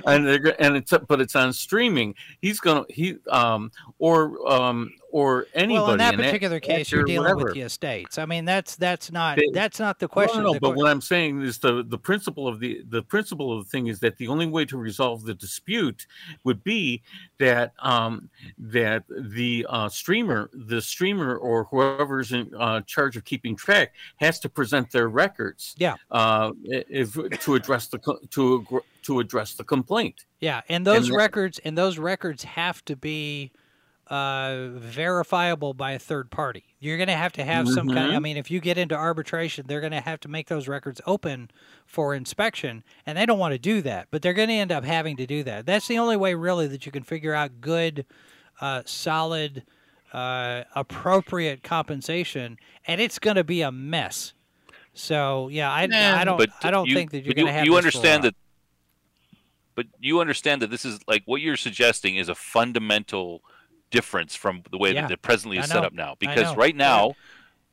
and they're and it's but it's on streaming. He's gonna he um or um or anybody well, in that particular case, you're dealing whatever. with the estates. I mean, that's that's not They- that's not the question. No, no, The but what I'm saying is the the principle of the the principle of the thing is that the only way to resolve the dispute would be that um that the uh, streamer the streamer or whoever's in uh, charge of keeping track has to present their records Yeah. uh if to address the to to address the complaint Yeah, and those that- records and those records have to be uh, verifiable by a third party. You're going to have to have some kind. I Mhm. mean, if you get into arbitration, they're going to have to make those records open for inspection, and they don't want to do that, but they're going to end up having to do that. That's the only way, really, that you can figure out good, uh, solid, uh, appropriate compensation, and it's going to be a mess. So yeah, I, I don't but I don't you, think that you're going to have. You understand that, but you understand that this is like what you're suggesting is a fundamental difference from the way Yeah, that it presently is set up now. Because right now,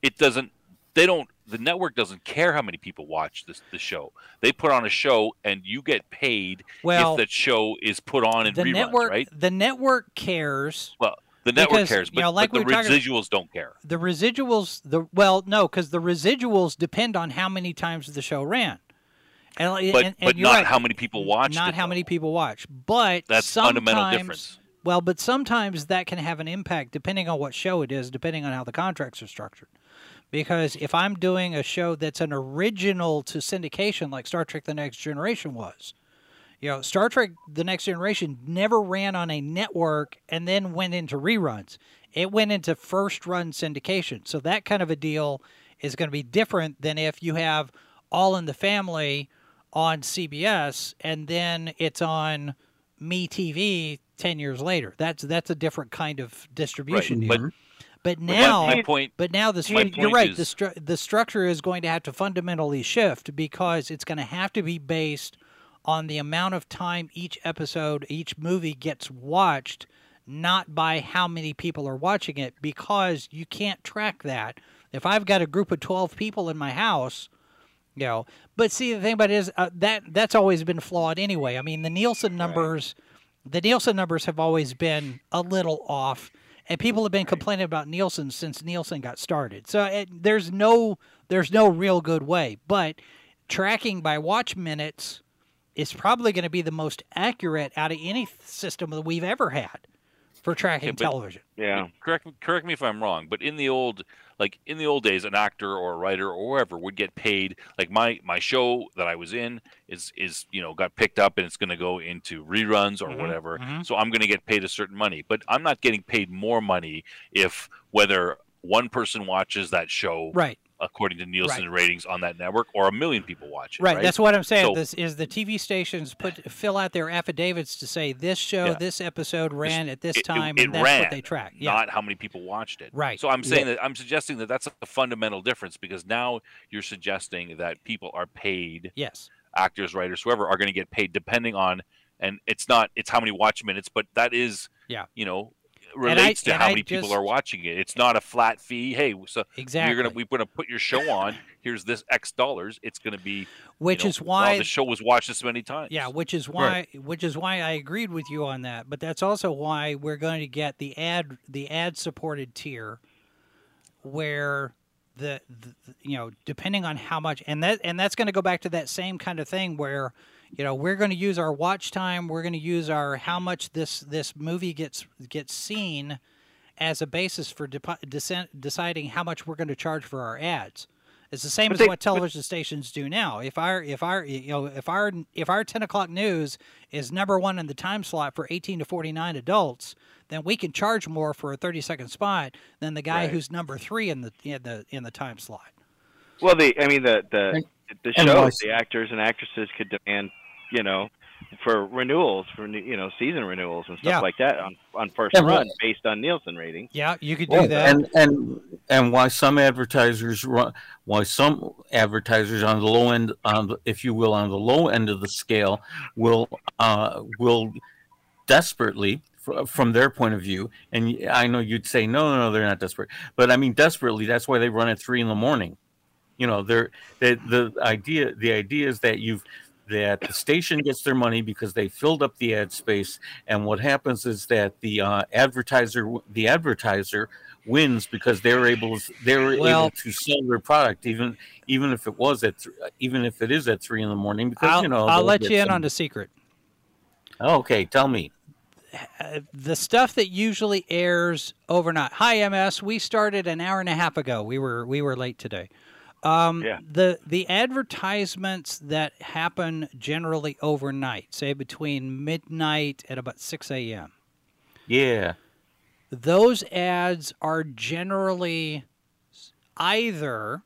it doesn't. They don't. The network doesn't care how many people watch this the show. They put on a show, and you get paid Well, if that show is put on in the reruns, network right? the network cares Well, The network because, cares, you but, know, like but the we were talking- residuals don't care. the residuals the well no because the residuals depend on how many times the show ran and, But and, and but not right, how many people watched. not how many people watch but That's fundamental difference. Well, but sometimes that can have an impact depending on what show it is, depending on how the contracts are structured. Because if I'm doing a show that's an original to syndication, like Star Trek The Next Generation was, you know, Star Trek The Next Generation never ran on a network and then went into reruns. It went into first run syndication. So that kind of a deal is going to be different than if you have All in the Family on CBS and then it's on Me TV 10 years later. That's that's a different kind of distribution Right, deal. but- But, now my point but now the stru- you're right. is- the stru- the structure is going to have to fundamentally shift because it's going to have to be based on the amount of time each episode, each movie gets watched, not by how many people are watching it, because you can't track that. If I've got a group of twelve people in my house, you know, but see the thing about it is uh, that that's always been flawed anyway. I mean, the Nielsen numbers, the Nielsen numbers have always been a little off, and people have been complaining about Nielsen since Nielsen got started. So it, there's no there's no real good way, but tracking by watch minutes is probably going to be the most accurate out of any system that we've ever had for tracking Okay, but- television. Yeah. correct correct me if I'm wrong, but in the old like in the old days, an actor or a writer or whoever would get paid. Like my my show that I was in is is you know got picked up and it's going to go into reruns or Mhm, whatever. mhm. So I'm going to get paid a certain money, but I'm not getting paid more money if whether one person watches that show Right. According to Nielsen ratings on that network or a million people watch it. Right, Right. that's what I'm saying. So- this is the TV stations put fill out their affidavits to say this show, Yeah. this episode ran at this it- it- time, it and that's ran, what they track. Yeah, not how many people watched it. Right. So I'm saying that I'm suggesting that that's a fundamental difference because now you're suggesting that people are paid, yes, actors, writers, whoever are going to get paid depending on, and it's not it's how many watch minutes, but that is, Yeah. you know, I- relates to how I many people are watching it. It's not a flat fee. Hey, so exactly. you're gonna we're gonna put your show on. Here's this X dollars. It's gonna be which you know, is wow, why the show was watched this many times. Yeah, which is why which is why I agreed with you on that. But that's also why we're going to get the ad the ad supported tier where the, the you know, depending on how much and that and that's going to go back to that same kind of thing where you know, we're going to use our watch time, we're going to use our how much this this movie gets gets seen as a basis for depi- deci- deciding how much we're going to charge for our ads. It's the same But as they- what television stations do now. If our if our you know if our if our ten o'clock news is number one in the time slot for eighteen to forty nine adults, then we can charge more for a thirty second spot than the guy Right. who's number three in the in the in the time slot. Well, the I mean the the And- the shows, the actors and actresses could demand, you know, for renewals, for you know, season renewals and stuff Yeah. like that on on first Yeah, run right. based on Nielsen ratings. Yeah, you could do Yeah, that. and and and why some advertisers run, why some advertisers on the low end, on the, if you will, on the low end of the scale, will uh, will desperately, from their point of view, and i know you'd say no, no, no, they're not desperate, but I mean desperately. That's why they run at three in the morning. You know, they're they, the idea. The idea is that you've that the station gets their money because they filled up the ad space, and what happens is that the uh, advertiser, the advertiser, wins because they're able they're Well- able to sell their product even even if it was at th- even if it is at three in the morning because I'll, you know I'll let you in some- on the secret. okay tell me Uh, the stuff that usually airs overnight. Hi, MS. We started an hour and a half ago. We were we were late today. Um, Yeah. The the advertisements that happen generally overnight, say between midnight and about six a.m. yeah Those ads are generally either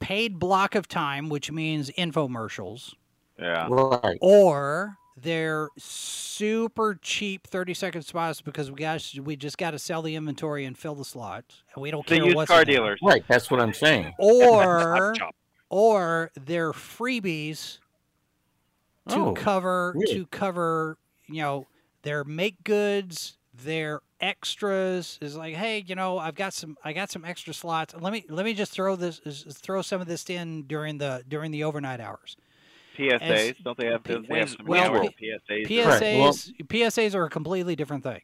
paid block of time, which means infomercials, Yeah. right or they're super cheap 30 second spots because we got we just got to sell the inventory and fill the slots and we don't The care used what's car in there. dealers. right that's what i'm saying [LAUGHS] or or they're freebies to Oh, cover really? to cover you know their make goods their extras is like hey you know i've got some i got some extra slots let me let me just throw this throw some of this in during the during the overnight hours PSAs, don't they have? P- Don't they have some well, network P- PSAs? psas well- psas are a completely different thing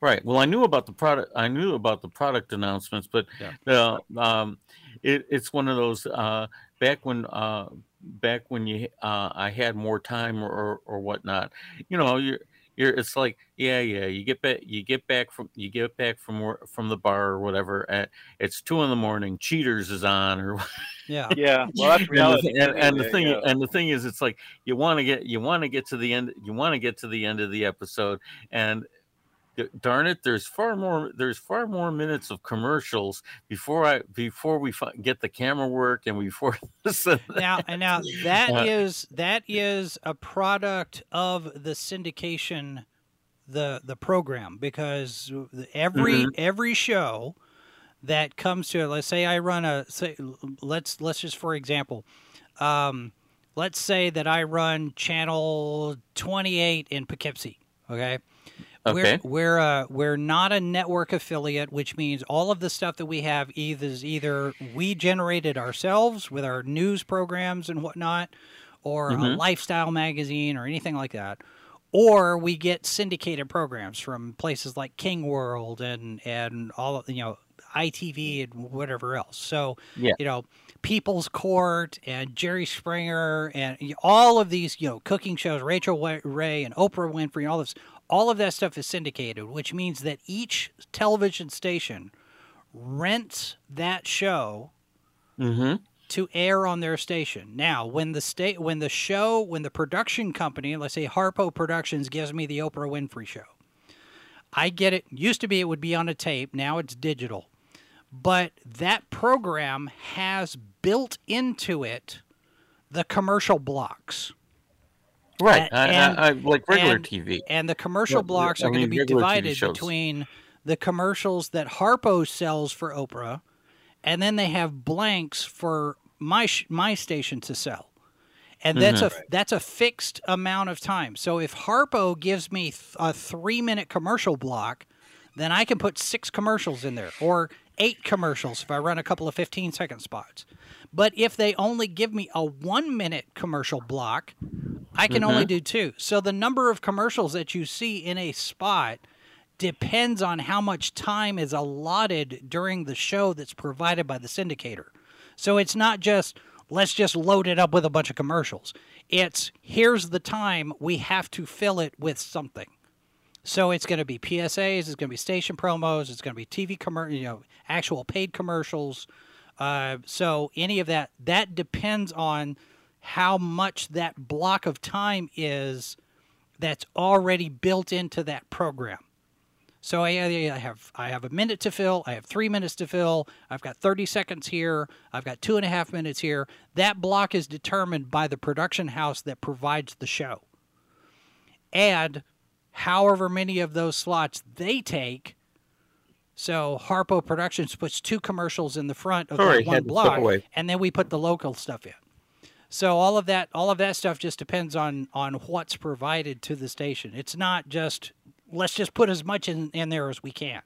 Right. Well, I knew about the product. I knew about the product announcements, but Yeah. uh, um, it, it's one of those uh, back when uh, back when you uh, I had more time or or whatnot. You know, you you're it's like yeah yeah you get back you get back from you get back from wor- from the bar or whatever at it's two in the morning cheaters is on or Yeah. Yeah, well, that's [LAUGHS] and the, and, and the Yeah, thing yeah. and the thing is it's like you want to get you want to get to the end you want to get to the end of the episode and d- darn it there's far more there's far more minutes of commercials before i before we fi- get the camera work and before [LAUGHS] now and now that Uh, is that is a product of the syndication the the program because every Mhm. every show that comes to it let's say i run a say let's let's just for example um let's say that i run channel 28 in poughkeepsie okay okay we're we're uh, we're not a network affiliate, which means all of the stuff that we have either is either we generated ourselves with our news programs and whatnot, or a Mhm. lifestyle magazine or anything like that, or we get syndicated programs from places like King World and and all of you know ITV and whatever else. So Yeah. you know. People's Court and Jerry Springer and all of these, you know, cooking shows, Rachael Ray and Oprah Winfrey, and all this, all of that stuff is syndicated, which means that each television station rents that show mm-hmm to air on their station. Now, when the state when the show when the production company, let's say Harpo Productions gives me the Oprah Winfrey show. I get it. Used to be it would be on a tape, now it's digital. But that program has built into it the commercial blocks. Right A- I, and- I, I like regular and- tv And the commercial Yeah, blocks I are going to be divided between the commercials that Harpo sells for Oprah, and then they have blanks for my sh- my station to sell. And that's Mm-hmm. a that's a fixed amount of time. So if Harpo gives me th- a three minute commercial block, then I can put six commercials in there or eight commercials if I run a couple of 15 second spots. But if they only give me a one minute commercial block, I can only do two. So the number of commercials that you see in a spot depends on how much time is allotted during the show that's provided by the syndicator. So it's not just let's just load it up with a bunch of commercials. It's here's the time we have to fill it with something. So it's going to be PSAs, it's going to be station promos, it's going to be TV commer- you know, actual paid commercials. Uh, so any of that that depends on how much that block of time is that's already built into that program. So I, I have I have a minute to fill. I have three minutes to fill. I've got thirty seconds here. I've got two and a half minutes here. That block is determined by the production house that provides the show. And however many of those slots they take. So Harpo Productions puts two commercials in the front of Sorry, that one had to step block, and then we put the local stuff in. So all of that, all of that stuff just depends on on what's provided to the station. It's not just let's just put as much in, in there as we can.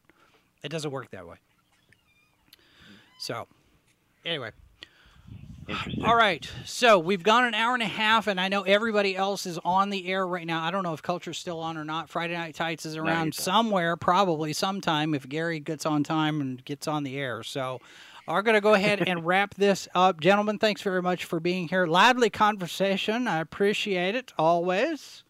It doesn't work that way. So, anyway, all right. So we've gone an hour and a half, and I know everybody else is on the air right now. I don't know if Culture's still on or not. Friday Night Tights is around somewhere, probably sometime if Gary gets on time and gets on the air. So are going to go ahead and [LAUGHS] wrap this up. Gentlemen, thanks very much for being here. Lively conversation. I appreciate it always.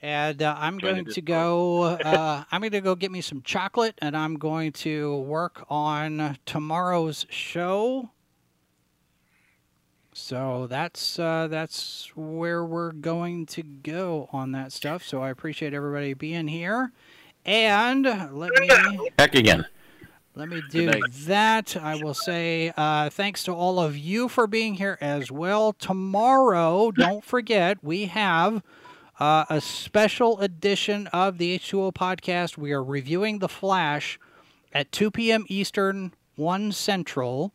And uh, I'm going to go. Uh, [LAUGHS] I'm going to go get me some chocolate, and I'm going to work on tomorrow's show. So that's uh, that's where we're going to go on that stuff. So I appreciate everybody being here, and let me back again let me do that. I will say uh, thanks to all of you for being here as well. Tomorrow, don't forget, we have uh, a special edition of the H2O podcast. We are reviewing The Flash at 2 p.m. Eastern, 1 Central,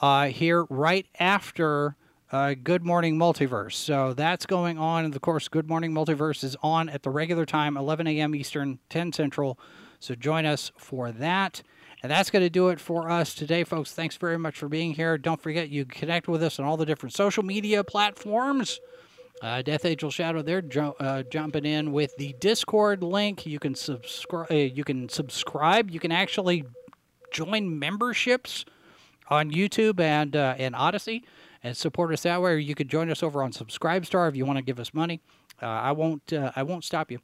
uh, here right after uh, Good Morning Multiverse. So that's going on. And of course, Good Morning Multiverse is on at the regular time, 11 a.m. Eastern, 10 Central. So join us for that. And that's going to do it for us today, folks. Thanks very much for being here. Don't forget, you connect with us on all the different social media platforms. Uh, Death Angel Shadow, they're uh, jumping in with the Discord link. You can subscribe. Uh, you can subscribe. You can actually join memberships on YouTube and uh, and Odysee and support us that way. Or you could join us over on Subscribestar if you want to give us money. Uh, I won't uh, I won't stop you.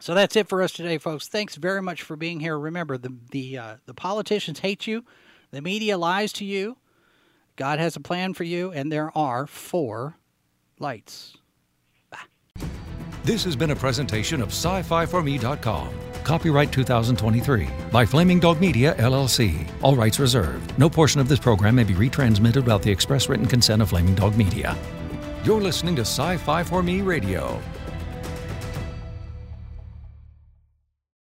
So that's it for us today, folks. Thanks very much for being here. Remember, the the uh, the politicians hate you, the media lies to you. God has a plan for you, and there are four lights. This has been a presentation of sci-fi4me.com. Copyright 2023 by Flaming Dog Media LLC. All rights reserved. No portion of this program may be retransmitted without the express written consent of Flaming Dog Media. You're listening to Sci-Fi for Me Radio.